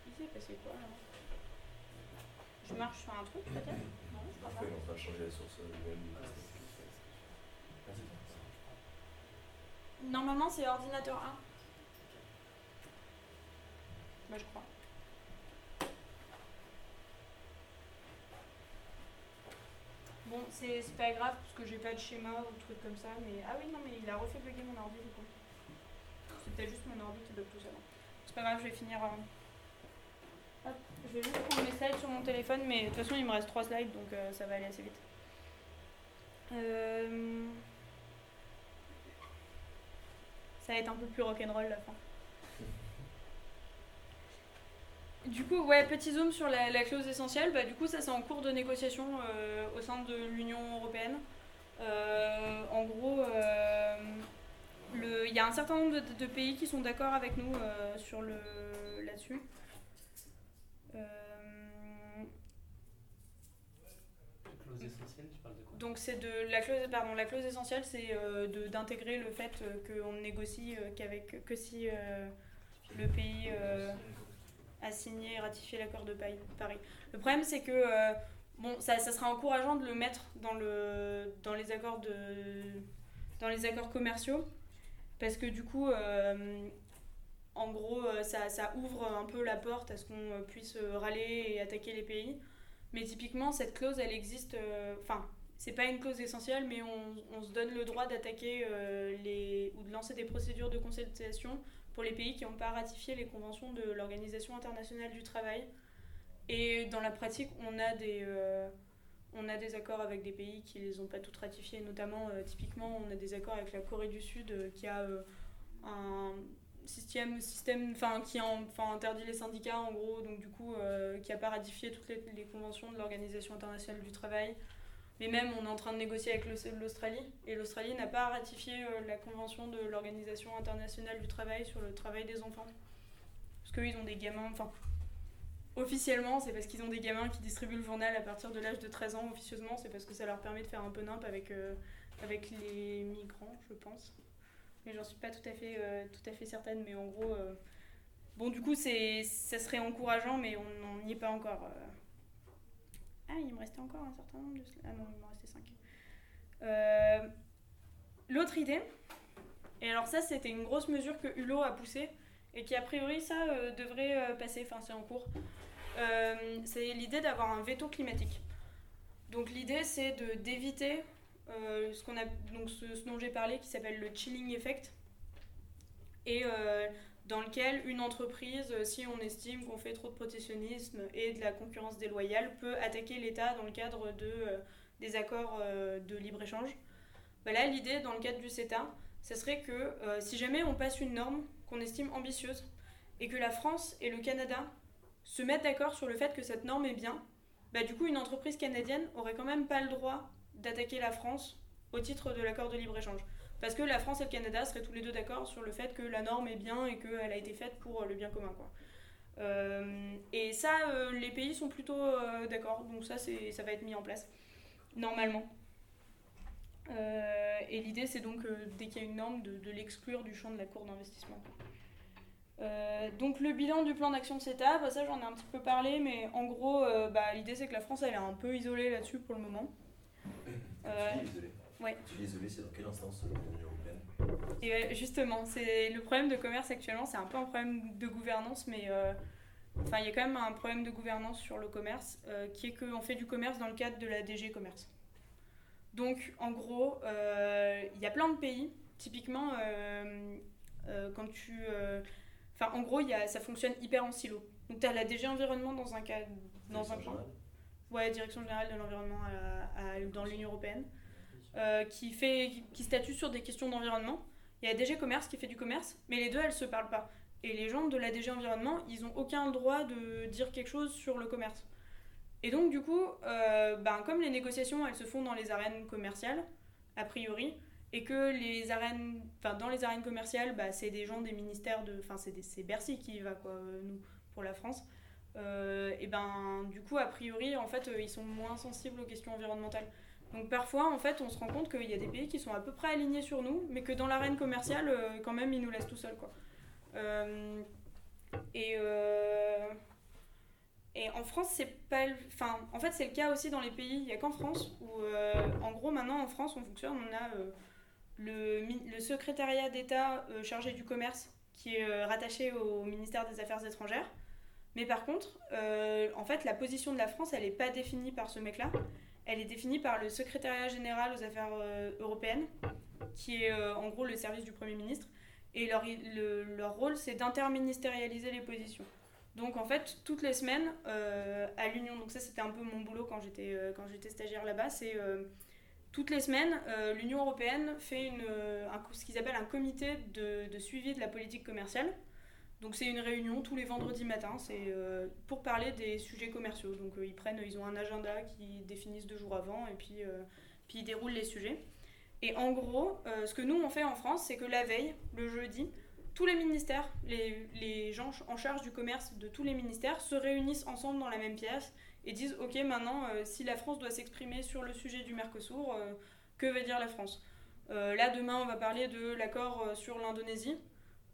Il s'est passé quoi là? Je marche sur un truc peut-être? Non, je crois pas. On va changer la source euh, même. Normalement c'est ordinateur 1. Bah je crois. Bon, c'est pas grave parce que j'ai pas de schéma ou de trucs comme ça, mais ah oui, non, mais il a refait bugger mon ordi du coup. C'est peut-être juste mon ordi qui bug tout hein. C'est pas grave, je vais finir. euh, Hop, je vais juste prendre mes slides sur mon téléphone, mais de toute façon il me reste 3 slides donc euh, ça va aller assez vite. Euh... Ça va être un peu plus rock'n'roll la fin. Du coup, ouais, petit zoom sur la, la clause essentielle. Bah, du coup, ça c'est en cours de négociation euh, au sein de l'Union européenne. Euh, en gros, euh, le- il y a un certain nombre de, de pays qui sont d'accord avec nous euh, sur le là-dessus. Euh, Clause essentielle, donc c'est de la clause pardon la clause essentielle c'est euh, d'intégrer le fait euh, qu'on négocie euh, qu'avec que si euh, le pays a signé et ratifié l'accord de Paris. Le problème c'est que bon ça, ça sera encourageant de le mettre dans le dans les accords de dans les accords commerciaux parce que du coup en gros ça, ça ouvre un peu la porte à ce qu'on puisse râler et attaquer les pays. Mais typiquement cette clause elle existe enfin c'est pas une clause essentielle, mais on, on se donne le droit d'attaquer euh, les ou de lancer des procédures de consultation pour les pays qui n'ont pas ratifié les conventions de l'Organisation internationale du travail. Et dans la pratique, on a des euh, on a des accords avec des pays qui les ont pas toutes ratifiées, notamment euh, typiquement on a des accords avec la Corée du Sud qui a un système système enfin qui interdit les syndicats en gros donc du coup qui a pas ratifié toutes les conventions de l'Organisation internationale du travail. Mais même, on est en train de négocier avec l'Aus- l'Australie, et l'Australie n'a pas ratifié euh, la convention de l'Organisation internationale du travail sur le travail des enfants. Parce qu'ils ont des gamins, enfin, officiellement, c'est parce qu'ils ont des gamins qui distribuent le journal à partir de l'âge de 13 ans. Officieusement, c'est parce que ça leur permet de faire un peu nimp avec, euh, avec les migrants, je pense. Mais j'en suis pas tout à fait, euh, tout à fait certaine, mais en gros. Bon, du coup, ça serait encourageant, mais on n'y est pas encore. Euh. Ah, il me restait encore un certain nombre de... sli- Ah non, il m'en restait 5. L'autre idée, et alors ça, c'était une grosse mesure que Hulot a poussée, et qui a priori, ça euh, devrait euh, passer, enfin c'est en cours. Euh, c'est l'idée d'avoir un veto climatique. Donc l'idée, c'est d'éviter euh, ce, ce, dont j'ai parlé, qui s'appelle le chilling effect, et euh, dans lequel une entreprise, euh, si on estime qu'on fait trop de protectionnisme et de la concurrence déloyale, peut attaquer l'État dans le cadre de, euh, des accords euh, de libre-échange. Bah là, l'idée dans le cadre du CETA, ce serait que si jamais on passe une norme qu'on estime ambitieuse et que la France et le Canada se mettent d'accord sur le fait que cette norme est bien, bah du coup, une entreprise canadienne aurait quand même pas le droit d'attaquer la France au titre de l'accord de libre-échange. Parce que la France et le Canada seraient tous les deux d'accord sur le fait que la norme est bien et qu'elle a été faite pour euh, le bien commun. Quoi. Euh, et ça, euh, les pays sont plutôt euh, d'accord, donc ça, ça va être mis en place, normalement. Et l'idée, c'est donc, dès qu'il y a une norme, de, de l'exclure du champ de la cour d'investissement. Donc le bilan du plan d'action de CETA, bah, ça j'en ai un petit peu parlé, mais en gros, bah, l'idée c'est que la France elle est un peu isolée là-dessus pour le moment. ouais. Tu es isolé, c'est dans quelle instance de l'Union Européenne Et ouais, justement, c'est le problème de commerce actuellement, c'est un peu un problème de gouvernance, mais euh, enfin il y a quand même un problème de gouvernance sur le commerce, euh, qui est qu'on fait du commerce dans le cadre de la DG commerce. Donc, en gros, il y a plein de pays. Typiquement, quand tu. Enfin, en gros, y a, ça fonctionne hyper en silo. Donc, tu as la DG Environnement dans un cas. Dans un point. Ouais, Direction Générale de l'Environnement dans l'Union Européenne. Qui, fait, qui statue sur des questions d'environnement. Il y a DG Commerce qui fait du commerce, mais les deux, elles se parlent pas. Et les gens de la DG Environnement, ils ont aucun droit de dire quelque chose sur le commerce. Et donc, du coup, euh, ben, comme les négociations, elles se font dans les arènes commerciales, a priori, et que les arènes, dans les arènes commerciales, bah, c'est des gens des ministères de. Enfin, c'est Bercy qui y va, quoi, nous, pour la France. Euh, et ben, du coup, a priori, en fait, euh, ils sont moins sensibles aux questions environnementales. Donc parfois, en fait, on se rend compte qu'il y a des pays qui sont à peu près alignés sur nous, mais que dans l'arène commerciale, euh, quand même, ils nous laissent tout seuls, quoi. Euh, et, euh, et en France, c'est pas... Enfin, en fait, c'est le cas aussi dans les pays. Il n'y a qu'en France où, en gros, maintenant, en France, on fonctionne. On a le, le secrétariat d'État chargé du commerce qui est rattaché au ministère des Affaires étrangères. Mais par contre, en fait, la position de la France, elle n'est pas définie par ce mec-là elle est définie par le secrétariat général aux affaires euh, européennes, qui est euh, en gros le service du Premier ministre. Et leur, leur rôle, c'est d'interministérialiser les positions. Donc en fait, toutes les semaines, euh, à l'Union, donc ça c'était un peu mon boulot quand j'étais stagiaire là-bas, c'est toutes les semaines, l'Union européenne fait un, ce qu'ils appellent un comité de, suivi de la politique commerciale. Donc c'est une réunion tous les vendredis matins, c'est euh, pour parler des sujets commerciaux. Donc euh, ils prennent, ils ont un agenda qu'ils définissent deux jours avant et puis, euh, puis ils déroulent les sujets. Et en gros, ce que nous on fait en France, c'est que la veille, le jeudi, tous les ministères, les, les, gens en charge du commerce de tous les ministères se réunissent ensemble dans la même pièce et disent ok maintenant si la France doit s'exprimer sur le sujet du Mercosur, que va dire la France? Là demain on va parler de l'accord sur l'Indonésie.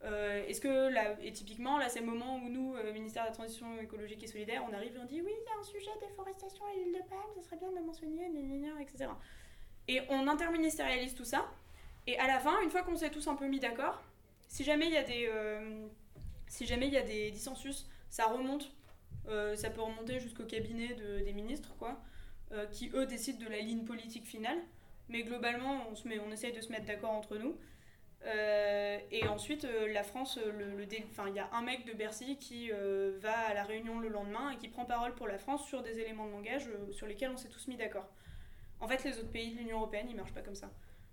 Euh, est-ce que là, et typiquement là c'est le moment où nous, euh, ministère de la Transition écologique et solidaire, on arrive et on dit oui il y a un sujet déforestation à l'île de Palme, ce serait bien de le mentionner, etc. Et on interministérialise tout ça. Et à la fin, une fois qu'on s'est tous un peu mis d'accord, si jamais il y a des, euh, si jamais il y a des dissensus, ça remonte, ça peut remonter jusqu'au cabinet de, des ministres quoi, qui eux décident de la ligne politique finale. Mais globalement, on se met, on essaye de se mettre d'accord entre nous. Euh, et ensuite, euh, la France, euh, le, il y a un mec de Bercy qui va à la réunion le lendemain et qui prend parole pour la France sur des éléments de langage sur lesquels on s'est tous mis d'accord. En fait, les autres pays de l'Union européenne, ils marchent pas comme ça.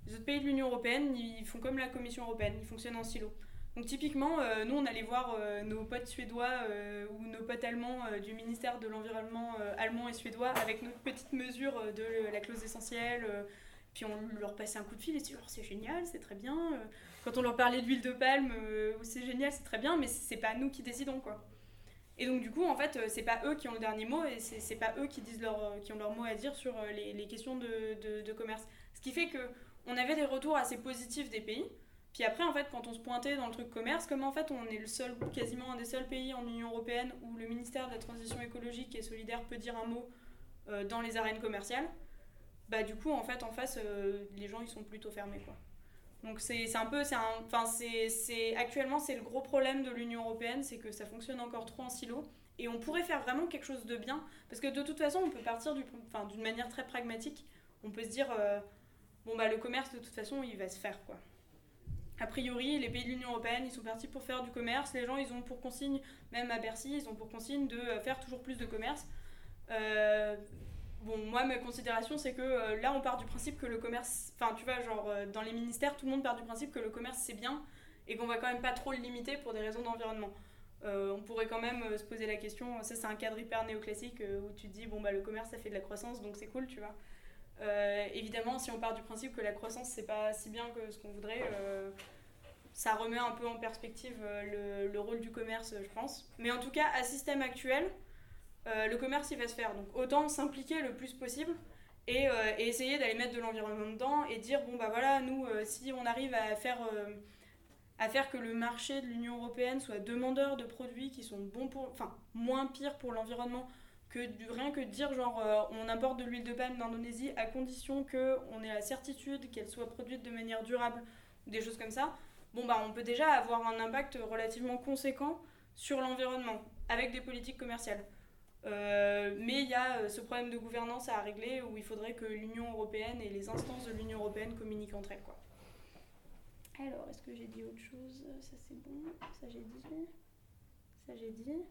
Les autres pays de l'Union européenne, ils font comme la Commission européenne, ils fonctionnent en silo. Donc typiquement, nous, on allait voir nos potes suédois ou nos potes allemands du ministère de l'Environnement allemand et suédois avec notre petite mesure de la clause essentielle puis on leur passait un coup de fil et dit oh, c'est génial, c'est très bien. Euh, quand on leur parlait d'huile de palme, euh, c'est génial, c'est très bien, mais c'est pas nous qui décidons quoi. Et donc du coup, en fait, euh, c'est pas eux qui ont le dernier mot et c'est pas eux qui, disent leur, qui ont leur mot à dire sur les, questions de, de, de, commerce. Ce qui fait que on avait des retours assez positifs des pays. Puis après, en fait, quand on se pointait dans le truc commerce, comme en fait on est le seul, quasiment un des seuls pays en Union Européenne où le ministère de la Transition écologique et solidaire peut dire un mot dans les arènes commerciales, bah du coup en fait en face euh, les gens ils sont plutôt fermés quoi. Donc c'est un peu enfin c'est actuellement c'est le gros problème de l'Union européenne, c'est que ça fonctionne encore trop en silo et on pourrait faire vraiment quelque chose de bien parce que de toute façon on peut partir d'une manière très pragmatique, on peut se dire euh, bon bah le commerce de toute façon il va se faire quoi. A priori, les pays de l'Union européenne, ils sont partis pour faire du commerce. Les gens, ils ont pour consigne, même à Bercy, ils ont pour consigne de faire toujours plus de commerce. Euh, Bon, moi, ma considération, c'est que euh, là, on part du principe que le commerce. Enfin, tu vois, genre, euh, dans les ministères, tout le monde part du principe que le commerce, c'est bien et qu'on va quand même pas trop le limiter pour des raisons d'environnement. Euh, on pourrait quand même se poser la question, ça c'est un cadre hyper néoclassique où tu te dis, bon, bah le commerce, ça fait de la croissance, donc c'est cool, tu vois. évidemment, si on part du principe que la croissance, c'est pas si bien que ce qu'on voudrait, ça remet un peu en perspective le, le, rôle du commerce, je pense. Mais en tout cas, à système actuel, euh, le commerce il va se faire. Donc autant s'impliquer le plus possible et, euh, essayer d'aller mettre de l'environnement dedans et dire bon bah voilà, nous euh, si on arrive à faire, à faire que le marché de l'Union Européenne soit demandeur de produits qui sont bons pour, enfin moins pires pour l'environnement que rien que de dire genre on importe de l'huile de palme d'Indonésie à condition qu'on ait la certitude qu'elle soit produite de manière durable des choses comme ça, bon bah on peut déjà avoir un impact relativement conséquent sur l'environnement avec des politiques commerciales. Mais il y a ce problème de gouvernance à régler où il faudrait que l'Union européenne et les instances de l'Union européenne communiquent entre elles. Alors, est-ce que j'ai dit autre chose? Ça c'est bon, ça j'ai dit. Ça j'ai dit.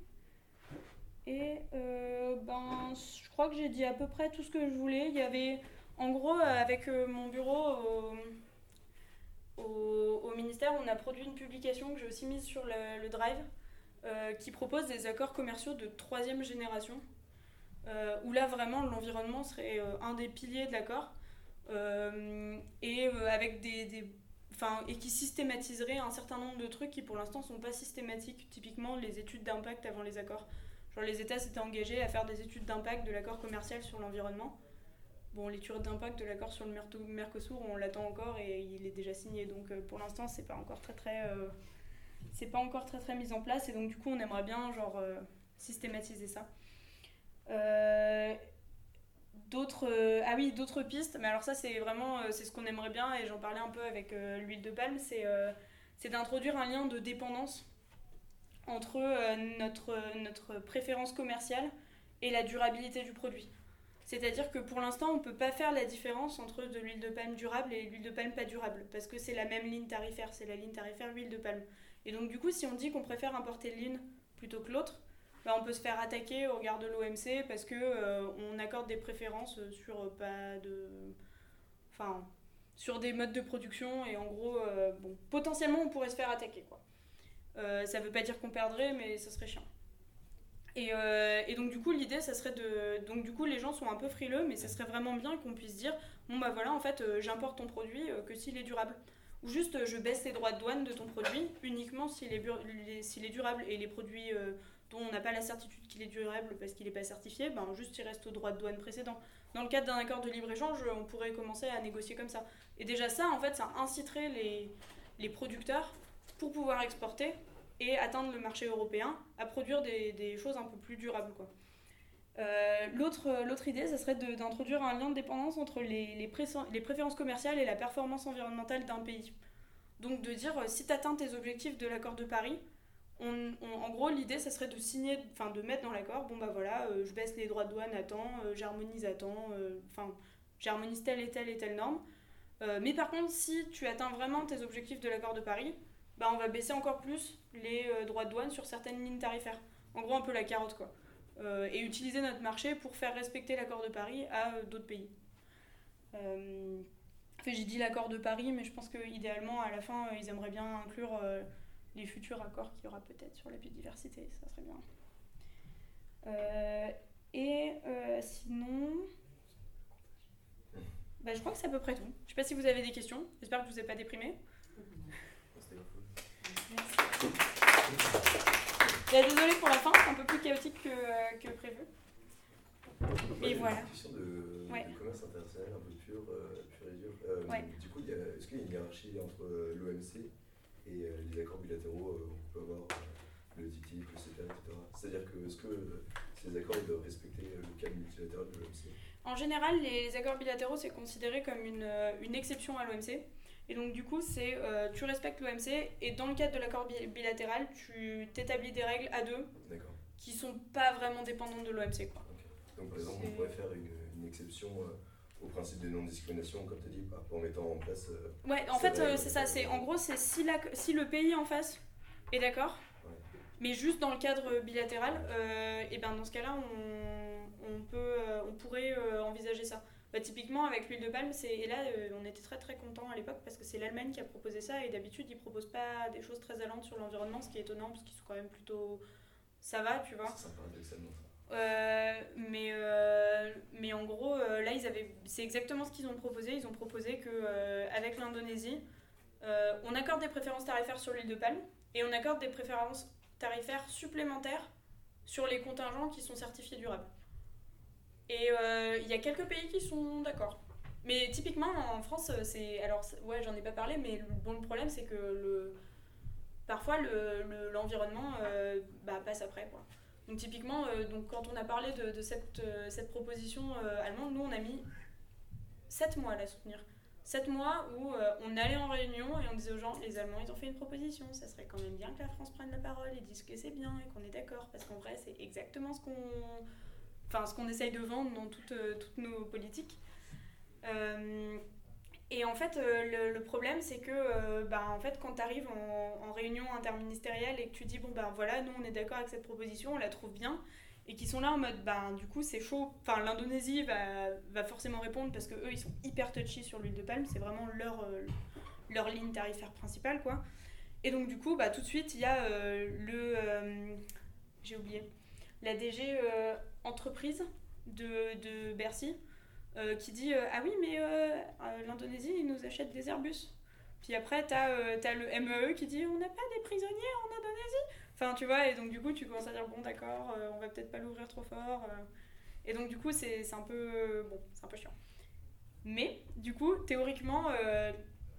Et ben, je crois que j'ai dit à peu près tout ce que je voulais. Il y avait, en gros, avec mon bureau au, ministère, on a produit une publication que j'ai aussi mise sur le, Drive euh, qui propose des accords commerciaux de troisième génération. Euh, où là vraiment l'environnement serait euh, un des piliers de l'accord et avec des, des et qui systématiserait un certain nombre de trucs qui pour l'instant sont pas systématiques typiquement les études d'impact avant les accords genre les États s'étaient engagés à faire des études d'impact de l'accord commercial sur l'environnement Bon, l'étude d'impact de l'accord sur le Mercosur, on l'attend encore et il est déjà signé. Donc pour l'instant, c'est pas encore très très c'est pas encore très très mis en place et donc du coup, on aimerait bien genre euh, systématiser ça. d'autres ah oui, d'autres pistes, mais alors ça c'est vraiment c'est ce qu'on aimerait bien et j'en parlais un peu avec l'huile de palme, c'est c'est d'introduire un lien de dépendance entre notre notre préférence commerciale et la durabilité du produit. C'est-à-dire que pour l'instant, on ne peut pas faire la différence entre de l'huile de palme durable et l'huile de palme pas durable, parce que c'est la même ligne tarifaire, c'est la ligne tarifaire huile de palme. Et donc du coup, si on dit qu'on préfère importer l'une plutôt que l'autre, bah, on peut se faire attaquer au regard de l'OMC parce que euh, on accorde des préférences sur euh, pas de, enfin, sur des modes de production et en gros, euh, bon, potentiellement, on pourrait se faire attaquer quoi. ça veut pas dire qu'on perdrait, mais ça serait chiant. Euh, et, donc du coup l'idée ça serait de donc du coup les gens sont un peu frileux mais ça serait vraiment bien qu'on puisse dire bon bah voilà en fait euh, j'importe ton produit euh, que s'il est durable ou juste je baisse les droits de douane de ton produit uniquement s'il est, durable et les produits dont on n'a pas la certitude qu'il est durable parce qu'il n'est pas certifié ben juste il reste au droit de douane précédent dans le cadre d'un accord de libre-échange on pourrait commencer à négocier comme ça et déjà ça en fait ça inciterait les, les producteurs pour pouvoir exporter et atteindre le marché européen à produire des, des choses un peu plus durables. Quoi. Euh, l'autre idée, ça serait d'introduire un lien de dépendance entre les, préférences commerciales et la performance environnementale d'un pays. Donc de dire, euh, si tu atteins tes objectifs de l'accord de Paris, en gros, l'idée, ça serait de signer, enfin de mettre dans l'accord, bon bah voilà, euh, je baisse les droits de douane à temps, j'harmonise à temps, enfin j'harmonise telle et telle et telle norme. mais par contre, si tu atteins vraiment tes objectifs de l'accord de Paris, bah, on va baisser encore plus les euh, droits de douane sur certaines lignes tarifaires. En gros, un peu la carotte, quoi. Euh, et utiliser notre marché pour faire respecter l'accord de Paris à euh, d'autres pays. j'ai dit l'accord de Paris, mais je pense qu'idéalement, à la fin, ils aimeraient bien inclure les futurs accords qu'il y aura peut-être sur la biodiversité. Ça serait bien. et sinon. Bah, je crois que c'est à peu près tout. Je sais pas si vous avez des questions. J'espère que je vous ai pas déprimé. Merci. Désolée pour la fin, c'est un peu plus chaotique que, euh, que prévu. Et voilà. Une question de, commerce international un peu pur, euh, pur et dur. Euh, du coup, est-ce qu'il y a une hiérarchie entre l'OMC et les accords bilatéraux où on peut avoir le TTIP, le CETA, etc. C'est-à-dire que est-ce que ces accords doivent respecter le cadre multilatéral de l'OMC En général, les accords bilatéraux, c'est considéré comme une, une exception à l'OMC. Et donc, du coup, c'est euh, tu respectes l'OMC et dans le cadre de l'accord bilatéral, tu t'établis des règles à deux qui sont pas vraiment dépendantes de l'OMC. Quoi. Donc, par exemple, on pourrait faire une, une exception euh, au principe de non-discrimination, comme tu as dit, bah, en mettant en place. Euh, ouais, en fait, c'est ça. C'est En gros, c'est si, la, si le pays en face est d'accord, mais juste dans le cadre bilatéral, et ben dans ce cas-là, on, on, peut, on pourrait envisager ça. Bah, typiquement, avec l'huile de palme, et là, euh, on était très très contents à l'époque parce que c'est l'Allemagne qui a proposé ça et d'habitude, ils proposent pas des choses très allantes sur l'environnement, ce qui est étonnant parce qu'ils sont quand même plutôt. Ça va, tu vois. C'est sympa, euh, mais, euh, mais en gros, là, ils avaient, c'est exactement ce qu'ils ont proposé. Ils ont proposé que avec l'Indonésie, on accorde des préférences tarifaires sur l'huile de palme et on accorde des préférences tarifaires supplémentaires sur les contingents qui sont certifiés durables. Et euh, il y a quelques pays qui sont d'accord. Mais typiquement, en France, c'est. Alors, ouais, j'en ai pas parlé, mais le, problème, c'est que le, parfois, l'environnement le, euh, bah, passe après. Quoi. Donc, typiquement, euh, donc, quand on a parlé de, cette, cette, proposition allemande, nous, on a mis 7 mois à la soutenir. 7 mois où euh, on allait en réunion et on disait aux gens, les Allemands, ils ont fait une proposition, ça serait quand même bien que la France prenne la parole et dise que c'est bien et qu'on est d'accord, parce qu'en vrai, c'est exactement ce qu'on enfin, ce qu'on essaye de vendre dans toutes, euh, toutes nos politiques. Euh, et en fait, le, le, problème, c'est que bah, en fait, quand tu arrives en, réunion interministérielle et que tu dis, bon, ben voilà, nous, on est d'accord avec cette proposition, on la trouve bien, et qui sont là en mode ben du coup c'est chaud enfin l'Indonésie va, va, forcément répondre parce que eux ils sont hyper touchy sur l'huile de palme c'est vraiment leur euh, leur ligne tarifaire principale quoi et donc du coup bah tout de suite il y a euh, le euh, j'ai oublié la DG entreprise de, de Bercy qui dit ah oui mais l'Indonésie ils nous achètent des Airbus puis après t'as as le MEE qui dit on n'a pas des prisonniers en Indonésie Enfin, tu vois, et donc du coup, tu commences à dire, bon, d'accord, euh, on va peut-être pas l'ouvrir trop fort. Euh. et donc, du coup, c'est un peu. Bon, un peu chiant. Mais, du coup, théoriquement, euh,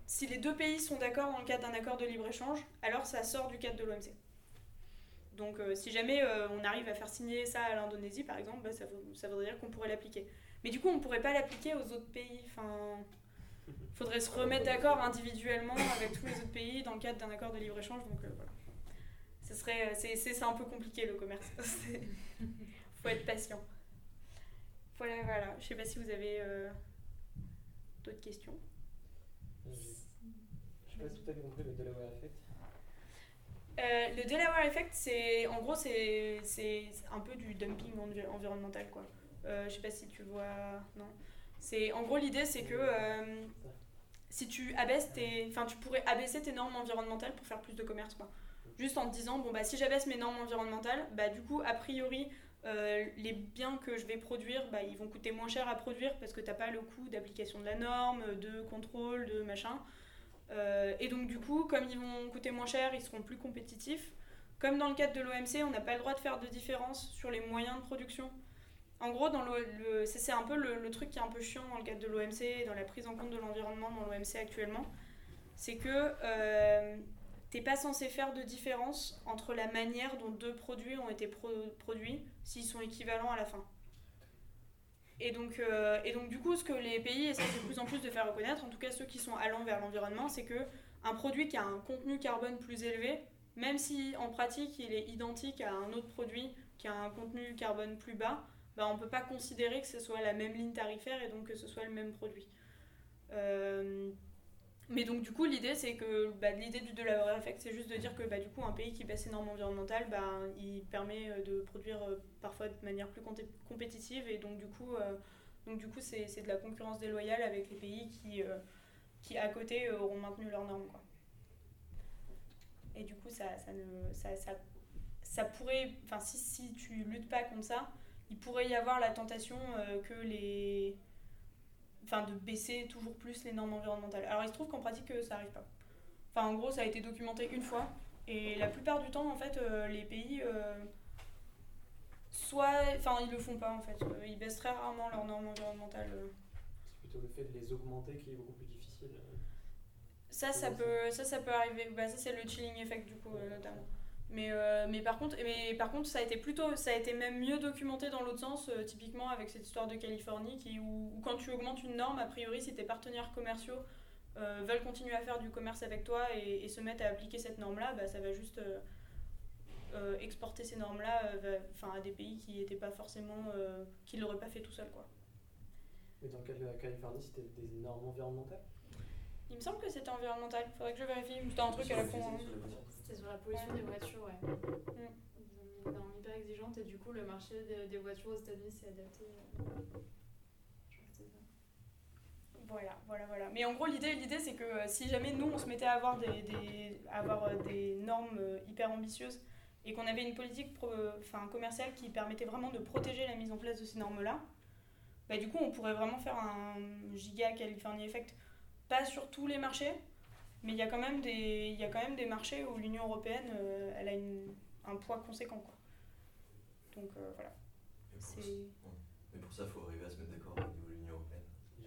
si les deux pays sont d'accord dans le cadre d'un accord de libre-échange, alors ça sort du cadre de l'OMC. Donc, si jamais on arrive à faire signer ça à l'Indonésie, par exemple, bah, ça, ça, voudrait dire qu'on pourrait l'appliquer. Mais du coup, on ne pourrait pas l'appliquer aux autres pays. Enfin, faudrait se remettre d'accord individuellement avec tous les autres pays dans le cadre d'un accord de libre-échange. Donc, voilà serait, c'est, un peu compliqué le commerce. faut être patient. Voilà, voilà. Je sais pas si vous avez euh, d'autres questions. Je sais pas si tu as compris le Delaware Effect. Euh, le Delaware Effect, c'est en gros c'est, un peu du dumping environnemental quoi. Euh, je sais pas si tu vois, non. C'est en gros l'idée c'est que euh, si tu abaisses tes, enfin tu pourrais abaisser tes normes environnementales pour faire plus de commerce quoi juste en te disant bon bah si j'abaisse mes normes environnementales bah du coup a priori euh, les biens que je vais produire bah, ils vont coûter moins cher à produire parce que t'as pas le coût d'application de la norme de contrôle de machin euh, et donc du coup comme ils vont coûter moins cher ils seront plus compétitifs. Comme dans le cadre de l'OMC on n'a pas le droit de faire de différence sur les moyens de production. En gros, dans le, c'est un peu le, truc qui est un peu chiant dans le cadre de l'OMC, dans la prise en compte de l'environnement dans l'OMC actuellement, c'est que euh, t'es pas censé faire de différence entre la manière dont deux produits ont été produits s'ils sont équivalents à la fin. Et donc, euh, et donc du coup, ce que les pays essaient de plus en plus de faire reconnaître, en tout cas ceux qui sont allant vers l'environnement, c'est que un produit qui a un contenu carbone plus élevé, même si en pratique il est identique à un autre produit qui a un contenu carbone plus bas, bah, on ne peut pas considérer que ce soit la même ligne tarifaire et donc que ce soit le même produit. Euh, mais donc, du coup, l'idée, c'est que bah, l'idée du Delaware Effect, c'est juste de dire que bah, du coup, un pays qui baisse ses normes environnementales, bah, il permet euh, de produire euh, parfois de manière plus compétitive. Et donc, du coup, euh, donc, du coup c'est, de la concurrence déloyale avec les pays qui, qui à côté, auront maintenu leurs normes. Quoi. Et du coup, ça, ça, ne, ça, ça, ça pourrait. Enfin, si, si tu luttes pas contre ça, il pourrait y avoir la tentation que les enfin de baisser toujours plus les normes environnementales. Alors il se trouve qu'en pratique euh, ça arrive pas. Enfin en gros ça a été documenté une fois et la plupart du temps en fait euh, les pays euh, soit enfin ils le font pas en fait, ils baissent très rarement leurs normes environnementales. C'est plutôt le fait de les augmenter qui est beaucoup plus difficile. ça ça peut ça ça peut arriver. Bah, ça c'est le chilling effect du coup notamment. Mais, euh, mais, par contre, mais par contre, ça a été plutôt, ça a été même mieux documenté dans l'autre sens, euh, typiquement avec cette histoire de Californie, qui, où, quand tu augmentes une norme, a priori, si tes partenaires commerciaux euh, veulent continuer à faire du commerce avec toi et, se mettre à appliquer cette norme-là, bah, ça va juste exporter ces normes-là à des pays qui n'étaient pas forcément, qui l'auraient pas fait tout seul, quoi. Mais dans le cas de la Californie, c'était des normes environnementales? Il me semble que c'était environnemental. Faudrait que je vérifie. C'était un truc à la con. Hein sur la pollution des voitures, ouais. Mm. Ils hyper exigeantes et du coup, le marché des, voitures aux États-Unis s'est adapté. Euh, voilà, voilà, voilà. Mais en gros, l'idée, l'idée c'est que euh, si jamais nous, on se mettait à avoir des, des, avoir euh, des normes hyper ambitieuses et qu'on avait une politique enfin, commerciale qui permettait vraiment de protéger la mise en place de ces normes-là, bah, du coup, on pourrait vraiment faire un giga California Effect. Pas sur tous les marchés, mais il y a quand même des, il y a quand même des marchés où l'Union européenne, euh, elle a une, un poids conséquent. Quoi. Donc euh, voilà. Mais pour ça, il faut arriver à se mettre d'accord au niveau de l'Union européenne.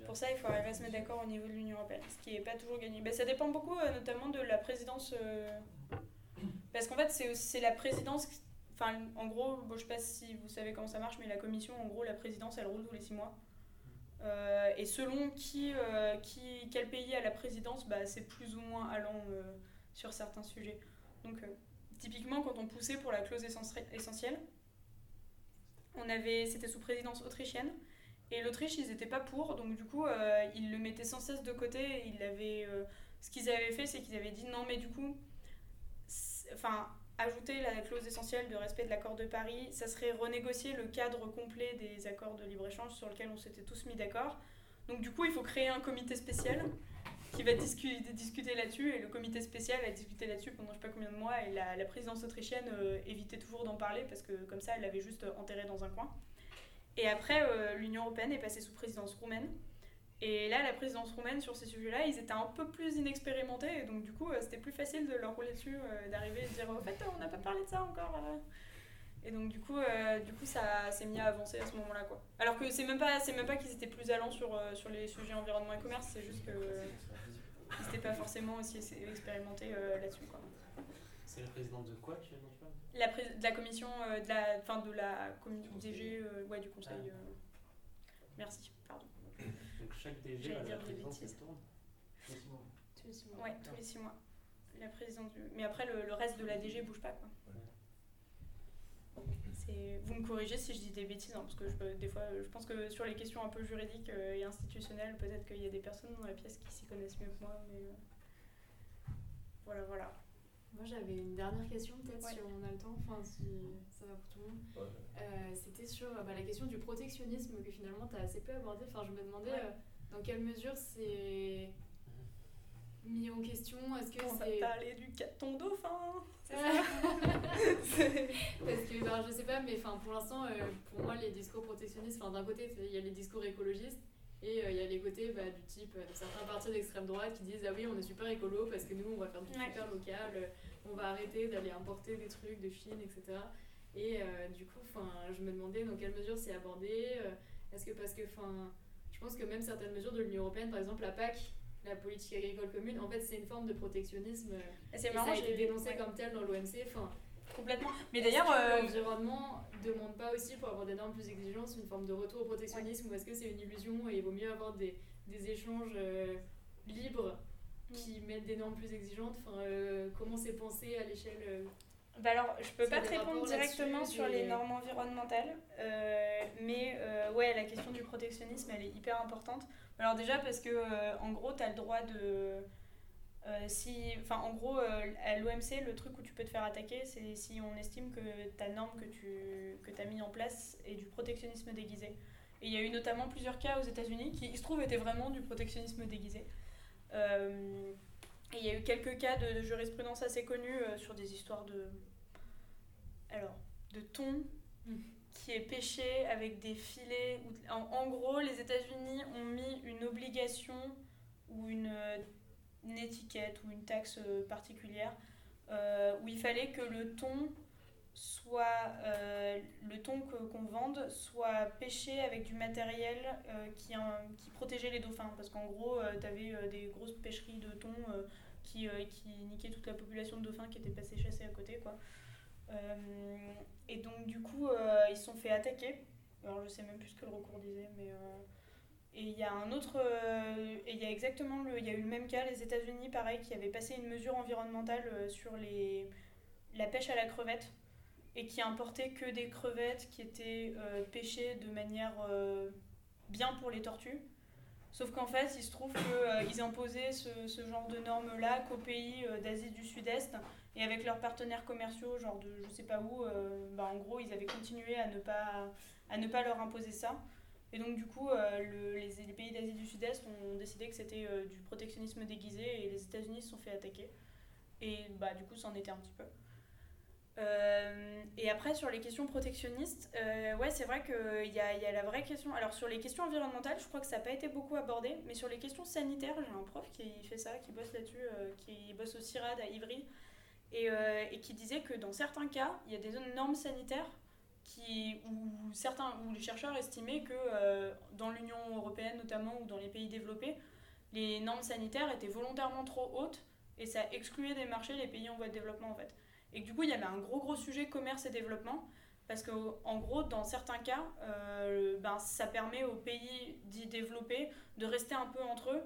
Pour ça, il faut arriver à se mettre d'accord au niveau de l'Union européenne, ce qui n'est pas toujours gagné. Ben, ça dépend beaucoup, euh, notamment de la présidence. Parce qu'en fait, c'est la présidence. Enfin, en gros, bon, je ne sais pas si vous savez comment ça marche, mais la commission, en gros, la présidence, elle roule tous les six mois. Et selon qui, qui, quel pays a la présidence, bah, c'est plus ou moins allant sur certains sujets. Donc, typiquement, quand on poussait pour la clause essentielle, c'était sous présidence autrichienne. Et l'Autriche, ils n'étaient pas pour, donc du coup, euh, ils le mettaient sans cesse de côté. Ils avaient, euh, ce qu'ils avaient fait, c'est qu'ils avaient dit non, mais du coup, enfin, ajouter la clause essentielle de respect de l'accord de Paris, ça serait renégocier le cadre complet des accords de libre-échange sur lequel on s'était tous mis d'accord. Donc du coup, il faut créer un comité spécial qui va discuter, là-dessus. Et le comité spécial a discuté là-dessus pendant je sais pas combien de mois. Et la, la présidence autrichienne euh, évitait toujours d'en parler parce que comme ça, elle l'avait juste enterré dans un coin. Et après, euh, l'Union européenne est passée sous présidence roumaine. Et là, la présidence roumaine, sur ces sujets-là, ils étaient un peu plus inexpérimentés. Et donc, du coup, euh, c'était plus facile de leur rouler dessus, d'arriver et de dire En fait, on n'a pas parlé de ça encore. Et donc du coup, euh, du coup ça s'est mis à avancer à ce moment-là. quoi. Alors que c'est même pas, c'est même pas qu'ils étaient plus allants sur, euh, sur les sujets environnement et commerce, c'est juste que ils n'étaient pas forcément aussi expérimentés euh, là-dessus. quoi. C'est la présidente de quoi tu parles la De la commission, de la, fin, de la DG, ouais, du conseil. Ah. Merci, pardon. Donc chaque DG a la présidence qui tourne Tous les six mois. Tous les six mois. Ouais, tous les six mois. La présidente du... Mais après, le, le reste de la DG bouge pas. quoi. Vous me corrigez si je dis des bêtises, hein, parce que je, des fois, je pense que sur les questions un peu juridiques euh, et institutionnelles, peut-être qu'il y a des personnes dans la pièce qui s'y connaissent mieux que moi, mais euh, voilà, voilà. Moi, j'avais une dernière question, peut-être, si on a le temps, enfin, si ça va pour tout le monde. Euh, c'était sur bah, la question du protectionnisme que finalement, tu as assez peu abordé. Enfin, je me demandais dans quelle mesure c'est mis en question? Est-ce que On va parler du ton dauphin C'est ça. Parce que, ben, je sais pas, mais pour l'instant, euh, pour moi, les discours protectionnistes, d'un côté, il y a les discours écologistes, et euh, il y a les côtés bah, du type euh, de certains partis d'extrême droite qui disent Ah oui, on est super écolo parce que nous, on va faire du super local, on va arrêter d'aller importer des trucs de Chine, etc. Et du coup, je me demandais dans quelle mesure c'est abordé. Est-ce que parce que, je pense que même certaines mesures de l'Union Européenne, par exemple la PAC, la politique agricole commune, en fait, c'est une forme de protectionnisme. C'est marrant, été dénoncé comme tel dans l'OMC. Enfin, complètement. Mais d'ailleurs, euh... l'environnement demande pas aussi pour avoir des normes plus exigeantes une forme de retour au protectionnisme ou est-ce que c'est une illusion et il vaut mieux avoir des, des échanges euh, libres qui mm. mettent des normes plus exigeantes? Enfin, euh, comment c'est pensé à l'échelle euh, bah alors, je peux pas te répondre directement sur les normes environnementales, mais ouais, la question du protectionnisme, elle est hyper importante. Alors déjà parce que euh, en gros, tu as le droit de... Euh, si, enfin, en gros, euh, à l'OMC, le truc où tu peux te faire attaquer, c'est si on estime que ta norme que tu que as mis en place est du protectionnisme déguisé. Et il y a eu notamment plusieurs cas aux États-Unis qui, il se trouve, étaient vraiment du protectionnisme déguisé. et il y a eu quelques cas de, jurisprudence assez connus sur des histoires de. Alors, de thon. Qui est pêché avec des filets. En, gros, les États-Unis ont mis une obligation ou une, étiquette ou une taxe euh, particulière euh, où il fallait que le thon soit euh, le thon qu'on vende soit pêché avec du matériel qui, qui protégeait les dauphins parce qu'en gros tu avais des grosses pêcheries de thon qui, qui niquaient toute la population de dauphins qui était passée chasser à côté quoi euh, et donc, du coup, euh, ils se sont fait attaquer. Alors, je sais même plus ce que le recours disait, mais. Euh, et il y a un autre. et il y a exactement le. Il y a eu le même cas, les États-Unis, pareil, qui avaient passé une mesure environnementale sur les, la pêche à la crevette et qui importait que des crevettes qui étaient pêchées de manière bien pour les tortues. Sauf qu'en fait, il se trouve qu'ils imposaient ce, ce, genre de normes-là qu'aux pays d'Asie du Sud-Est et avec leurs partenaires commerciaux, genre de je sais pas où, euh, bah, en gros, ils avaient continué à ne pas, à ne pas leur imposer ça. Et donc, du coup, euh, le, les, pays d'Asie du Sud-Est ont décidé que c'était euh, du protectionnisme déguisé et les États-Unis se sont fait attaquer. Et bah, du coup, c'en était un petit peu. et après, sur les questions protectionnistes, ouais, c'est vrai qu'il y a, la vraie question. Alors, sur les questions environnementales, je crois que ça n'a pas été beaucoup abordé, mais sur les questions sanitaires, j'ai un prof qui fait ça, qui bosse là-dessus, qui bosse au CIRAD à Ivry, euh, et, qui disait que dans certains cas, il y a des normes sanitaires qui, où, certains, où les chercheurs estimaient que euh, dans l'Union européenne notamment ou dans les pays développés, les normes sanitaires étaient volontairement trop hautes et ça excluait des marchés les pays en voie de développement en fait. Et du coup, il y avait un gros gros sujet commerce et développement Parce que en gros, dans certains cas, euh, ben, ça permet aux pays d'y développer de rester un peu entre eux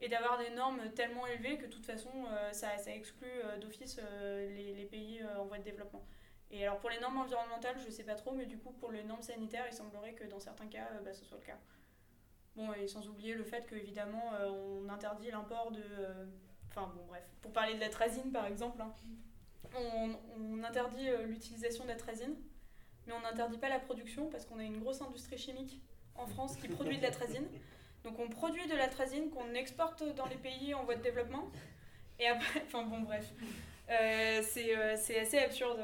et d'avoir des normes tellement élevées que de toute façon, euh, ça, ça, exclut d'office les, les, pays en voie de développement. Et alors pour les normes environnementales, je ne sais pas trop, mais du coup pour les normes sanitaires, il semblerait que dans certains cas, bah, ce soit le cas. Bon, et sans oublier le fait qu'évidemment, on interdit l'import de... Enfin bon, bref. Pour parler de la trazine par exemple, hein, on, interdit l'utilisation de la trazine mais on n'interdit pas la production parce qu'on a une grosse industrie chimique en France qui produit de la trazine. Donc on produit de la trazine qu'on exporte dans les pays en voie de développement. Et après, enfin bon, bref. Euh, euh, c'est assez absurde.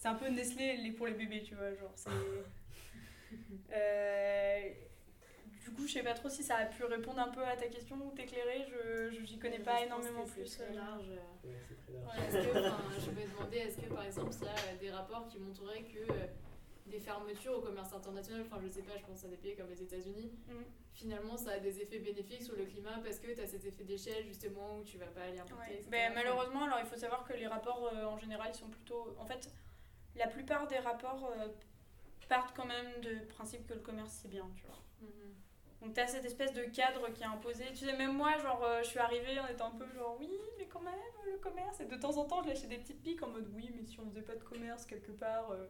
C'est un peu Nestlé les pour les bébés, tu vois. Genre, c'est. Euh, du coup, je sais pas trop si ça a pu répondre un peu à ta question ou t'éclairer. Je j'y connais pas énormément plus. C'est très large. est-ce que, je me demandais, est-ce que par exemple, il y a des rapports qui montreraient que euh, des fermetures au commerce international, enfin je sais pas, je pense à des pays comme les États-Unis, mm. finalement ça a des effets bénéfiques sur le climat parce que tu as cet effet d'échelle justement où tu vas pas aller importer. Ben, malheureusement, alors il faut savoir que les rapports euh, en général sont plutôt. En fait, la plupart des rapports euh, partent quand même du principe que le commerce c'est bien, tu vois. Mm-hmm. Donc t'as cette espèce de cadre qui est imposé. Tu sais, même moi, genre, euh, je suis arrivée en étant un peu genre, oui, mais quand même, le commerce. Et de temps en temps, je lâchais des petites piques en mode, oui, mais si on faisait pas de commerce quelque part. Euh.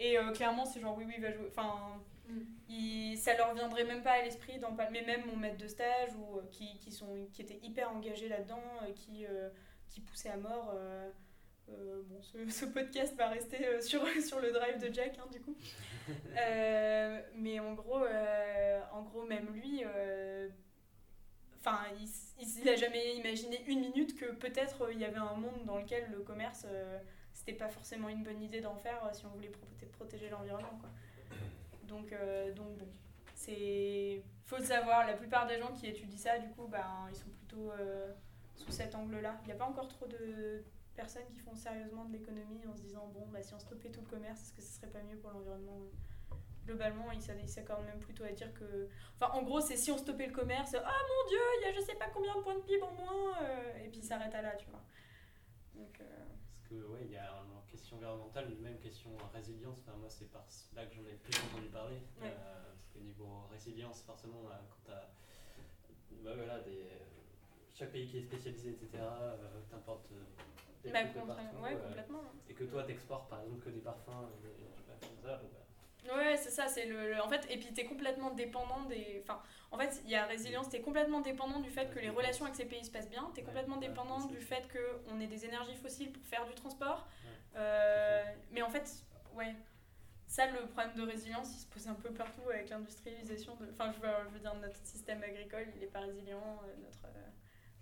Et euh, clairement, c'est genre, oui, oui, va jouer. Enfin, mm. ça leur viendrait même pas à l'esprit, dans... mais même mon maître de stage, ou, qui, qui, sont, qui était hyper engagé là-dedans, qui, qui poussait à mort. Euh, bon, ce, podcast va rester euh, sur, sur le drive de Jack, hein, du coup. Euh, mais en gros, en gros, même lui, enfin, il n'a jamais imaginé une minute que peut-être il y avait un monde dans lequel le commerce, c'était pas forcément une bonne idée d'en faire si on voulait protéger l'environnement. Donc, donc bon, c'est faut le savoir. La plupart des gens qui étudient ça, du coup, ben, ils sont plutôt sous cet angle-là. Il n'y a pas encore trop de personnes qui font sérieusement de l'économie en se disant bon, bah, si on stoppait tout le commerce, est-ce que ce serait pas mieux pour l'environnement? Globalement, ils s'accordent même plutôt à dire que. Enfin, en gros, c'est si on stoppait le commerce, ah oh, mon dieu, il y a je sais pas combien de points de PIB en moins, euh, et puis ça s'arrête à là, tu vois. Donc, euh, Parce que, ouais, il y a une question environnementale, une même question résilience. Enfin, moi, c'est par là que j'en ai plus entendu parler. Euh, parce que niveau résilience, forcément, quand tu as. Bah, voilà, des, chaque pays qui est spécialisé, etc., t'importe bah, ouais, euh, complètement. Et que toi, t'exportes par exemple que des parfums, bah. Ouais, c'est ça, c'est le, En fait, et puis t'es complètement dépendant des. Enfin, en fait, il y a résilience, t'es complètement dépendant du fait que les relations avec ces pays se passent bien, t'es complètement dépendant du fait qu'on ait des énergies fossiles pour faire du transport. Euh, mais en fait, ouais. Ça, le problème de résilience, il se pose un peu partout avec l'industrialisation. De... Enfin, je veux, je veux, dire, notre système agricole, il n'est pas résilient. Euh, notre,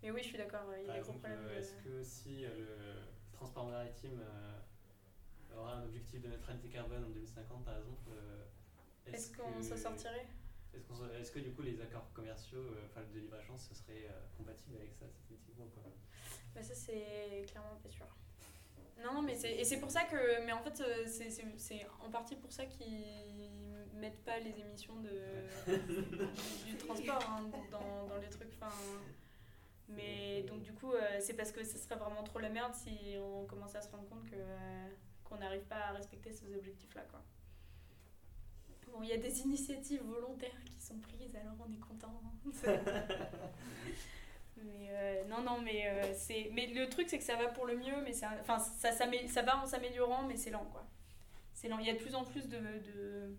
mais oui, je suis d'accord. Il y a des gros problèmes. Est-ce que si le transport maritime euh, aura un objectif de neutralité carbone en 2050, par exemple, euh, est-ce qu'on s'en sortirait? est-ce, est-ce que du coup les accords commerciaux, euh, enfin le libre-échange, ce serait compatible avec ça, effectivement bah Ça, c'est clairement pas sûr. Non, mais c'est, et c'est pour ça que. Mais en fait, c'est, en partie pour ça qu'ils mettent pas les émissions de, du, transport hein, dans, dans les trucs. Enfin, mais donc du coup, euh, c'est parce que ce serait vraiment trop la merde si on commençait à se rendre compte que euh, qu'on n'arrive pas à respecter ces objectifs-là, quoi. Bon, il y a des initiatives volontaires qui sont prises, alors on est content. Hein. mais euh, non, non, mais c'est, mais le truc c'est que ça va pour le mieux, mais ça, enfin, ça, ça, ça va en s'améliorant, mais c'est lent, quoi. C'est lent. Il y a de plus en plus de, de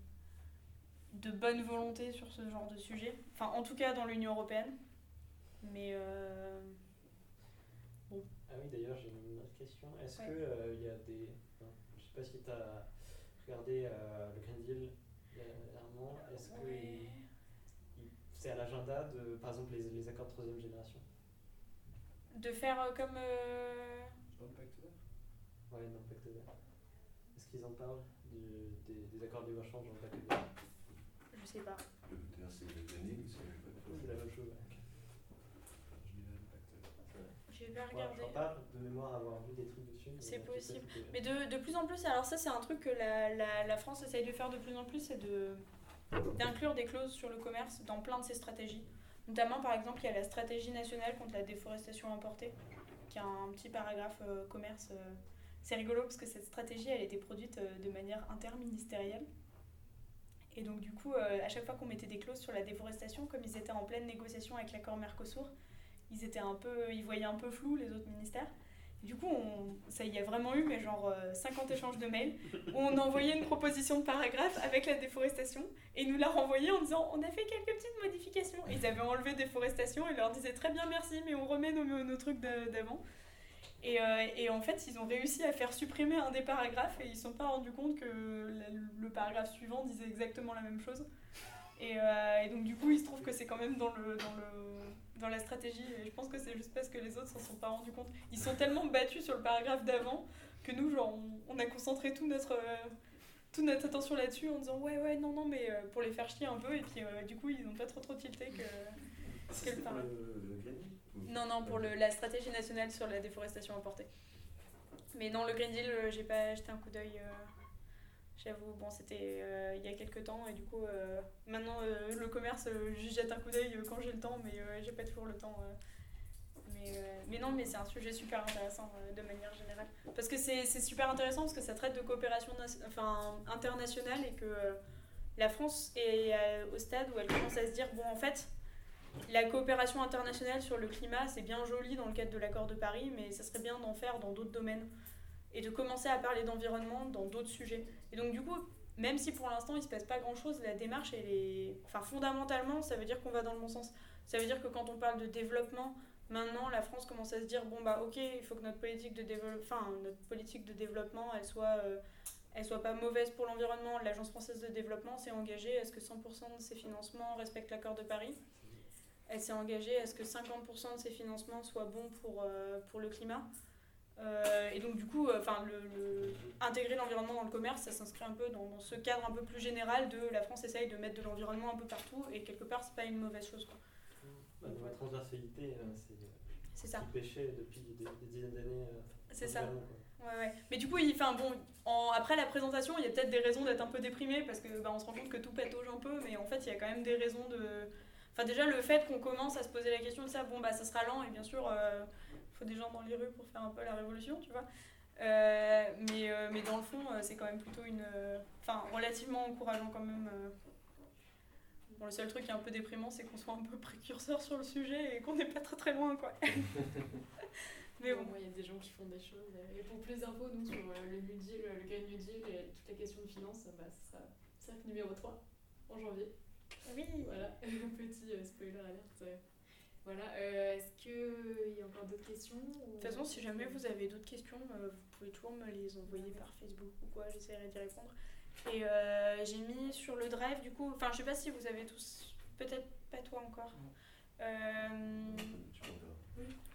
de bonne volonté sur ce genre de sujet. Enfin, en tout cas dans l'Union européenne. Mais euh, bon. Ah oui, d'ailleurs, j'ai une autre question. Est-ce qu'il euh, y a des. Je je sais pas si tu as regardé euh, le Green Deal dernièrement. Est-ce que c'est à l'agenda de, par exemple, les, les, accords de troisième génération? De faire comme. Dans le pacte vert? Ouais, dans le pacte vert. Est-ce qu'ils en parlent du, des, des, accords de libre-échange dans le pacte vert Je sais pas. C'est la même chose. J'ai pas je de mémoire avoir vu des trucs dessus. C'est possible. Mais de, de, plus en plus, alors ça c'est un truc que la, la, la, France essaye de faire de plus en plus, c'est de d'inclure des clauses sur le commerce dans plein de ses stratégies. Notamment par exemple, il y a la stratégie nationale contre la déforestation importée, qui a un petit paragraphe euh, commerce. Euh, c'est rigolo parce que cette stratégie, elle était produite de manière interministérielle. Et donc, du coup, à chaque fois qu'on mettait des clauses sur la déforestation, comme ils étaient en pleine négociation avec l'accord Mercosur, ils étaient un peu, ils voyaient un peu flou les autres ministères. du coup, on, ça y a vraiment eu, mais genre 50 euh, échanges de mails où on envoyait une proposition de paragraphe avec la déforestation et nous la renvoyait en disant on a fait quelques petites modifications. ils avaient enlevé déforestation et leur disaient très bien merci, mais on remet nos, nos trucs d'avant. Et, euh, et, en fait, ils ont réussi à faire supprimer un des paragraphes et ils ne se sont pas rendus compte que le paragraphe suivant disait exactement la même chose. Et, euh, et, donc du coup, il se trouve que c'est quand même dans, le, dans, le, dans la stratégie. Et je pense que c'est juste parce que les autres s'en sont pas rendus compte. Ils sont tellement battus sur le paragraphe d'avant que nous, genre, on, a concentré tout notre, euh, toute notre attention là-dessus en disant ouais, ouais, non, non, mais euh, pour les faire chier un peu. Et puis du coup, ils n'ont pas trop trop tilté que... C'est le, le Non, non, pour le, la stratégie nationale sur la déforestation importée. Mais non, le Green Deal, j'ai pas jeté un coup d'œil J'avoue, bon, c'était euh, il y a quelques temps et du coup, euh, maintenant euh, le commerce, j'y jette un coup d'œil quand j'ai le temps, mais j'ai pas toujours le temps. Mais, mais, non, mais c'est un sujet super intéressant de manière générale. Parce que c'est super intéressant parce que ça traite de coopération enfin, internationale et que la France est au stade où elle commence à se dire bon, en fait, la coopération internationale sur le climat, c'est bien joli dans le cadre de l'accord de Paris, mais ça serait bien d'en faire dans d'autres domaines et de commencer à parler d'environnement dans d'autres sujets. Et donc du coup, même si pour l'instant il se passe pas grand chose, la démarche elle est, enfin fondamentalement, ça veut dire qu'on va dans le bon sens. Ça veut dire que quand on parle de développement, maintenant la France commence à se dire bon bah ok, il faut que notre politique de enfin notre politique de développement, elle soit euh, elle soit pas mauvaise pour l'environnement. L'Agence française de développement s'est engagée à ce que 100% de ses financements respectent l'accord de Paris. Elle s'est engagée à ce que 50% de ses financements soient bons pour, euh, pour le climat. Euh, et donc du coup, euh, enfin, le, intégrer l'environnement dans le commerce, ça s'inscrit un peu dans, ce cadre un peu plus général de la France essaye de mettre de l'environnement un peu partout et quelque part c'est pas une mauvaise chose quoi. Bah, dans la transversalité, euh, c'est ça. pêché depuis des, dizaines d'années. c'est ça. Ouais, ouais. Mais du coup, il, bon, après la présentation, il y a peut-être des raisons d'être un peu déprimé parce que bah, on se rend compte que tout patauge un peu, mais en fait, il y a quand même des raisons de. Enfin, déjà, le fait qu'on commence à se poser la question de ça, bon, bah, ça sera lent et bien sûr faut des gens dans les rues pour faire un peu la révolution, tu vois. Euh, mais, euh, mais dans le fond, euh, c'est quand même plutôt une. Enfin, relativement encourageant quand même. Bon, le seul truc qui est un peu déprimant, c'est qu'on soit un peu précurseur sur le sujet et qu'on n'est pas très très loin, quoi. mais bon. Il y a des gens qui font des choses. Et pour plus d'infos, nous, sur le New Deal, le Green New Deal et toutes les questions de finances, bah, ce sera cercle numéro 3 en janvier. Oui. Voilà, petit spoiler alert. Voilà, euh, est-ce qu'il y a encore d'autres questions De toute façon, si jamais vous avez d'autres questions, euh, vous pouvez toujours me les envoyer par Facebook ou quoi, j'essaierai d'y répondre. Et euh, j'ai mis sur le drive, du coup, enfin, je sais pas si vous avez tous, peut-être pas toi encore.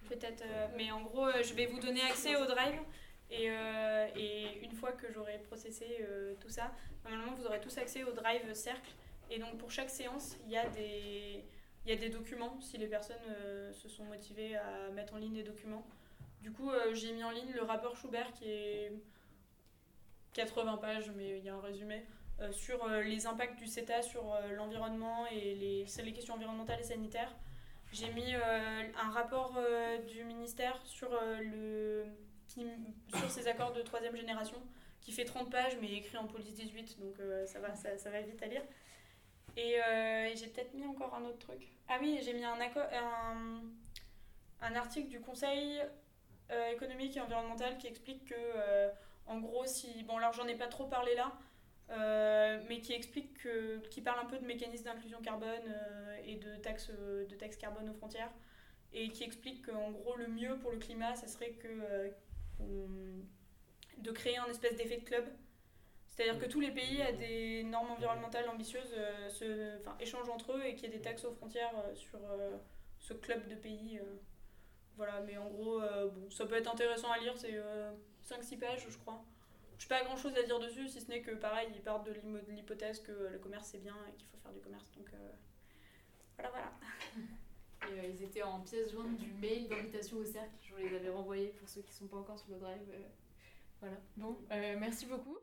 peut-être, mais en gros, je vais vous donner accès au drive. Et, et une fois que j'aurai processé tout ça, normalement, vous aurez tous accès au drive cercle. Et donc, pour chaque séance, il y a des il y a des documents si les personnes euh, se sont motivées à mettre en ligne des documents. Du coup, euh, j'ai mis en ligne le rapport Schubert qui est 80 pages, mais il y a un résumé, euh, sur les impacts du CETA sur l'environnement et les, les questions environnementales et sanitaires. J'ai mis un rapport du ministère sur, le, sur ces accords de troisième génération qui fait 30 pages mais écrit en police 18, donc ça, va, ça, ça va vite à lire. Euh, et j'ai peut-être mis encore un autre truc. Ah oui, j'ai mis un, un, un, article du Conseil euh, économique et environnemental qui explique que, euh, en gros, si. Bon, alors j'en ai pas trop parlé là, mais qui explique que. qui parle un peu de mécanismes d'inclusion carbone et de taxes de taxe carbone aux frontières. Et qui explique qu'en gros, le mieux pour le climat, ça serait que. de créer un espèce d'effet de club c'est-à-dire que tous les pays à des normes environnementales ambitieuses euh, se, enfin, échangent entre eux et qu'il y ait des taxes aux frontières euh, sur euh, ce club de pays. voilà, mais en gros, bon, ça peut être intéressant à lire, c'est 5-6 pages, je crois. Je n'ai pas grand-chose à dire dessus, si ce n'est que, pareil, ils partent de l'hypothèse que le commerce c'est bien et qu'il faut faire du commerce. Donc voilà, voilà. Et ils étaient en pièce jointe du mail d'invitation au cercle. Je vous les avais renvoyés pour ceux qui ne sont pas encore sur le drive. voilà. Bon, merci beaucoup.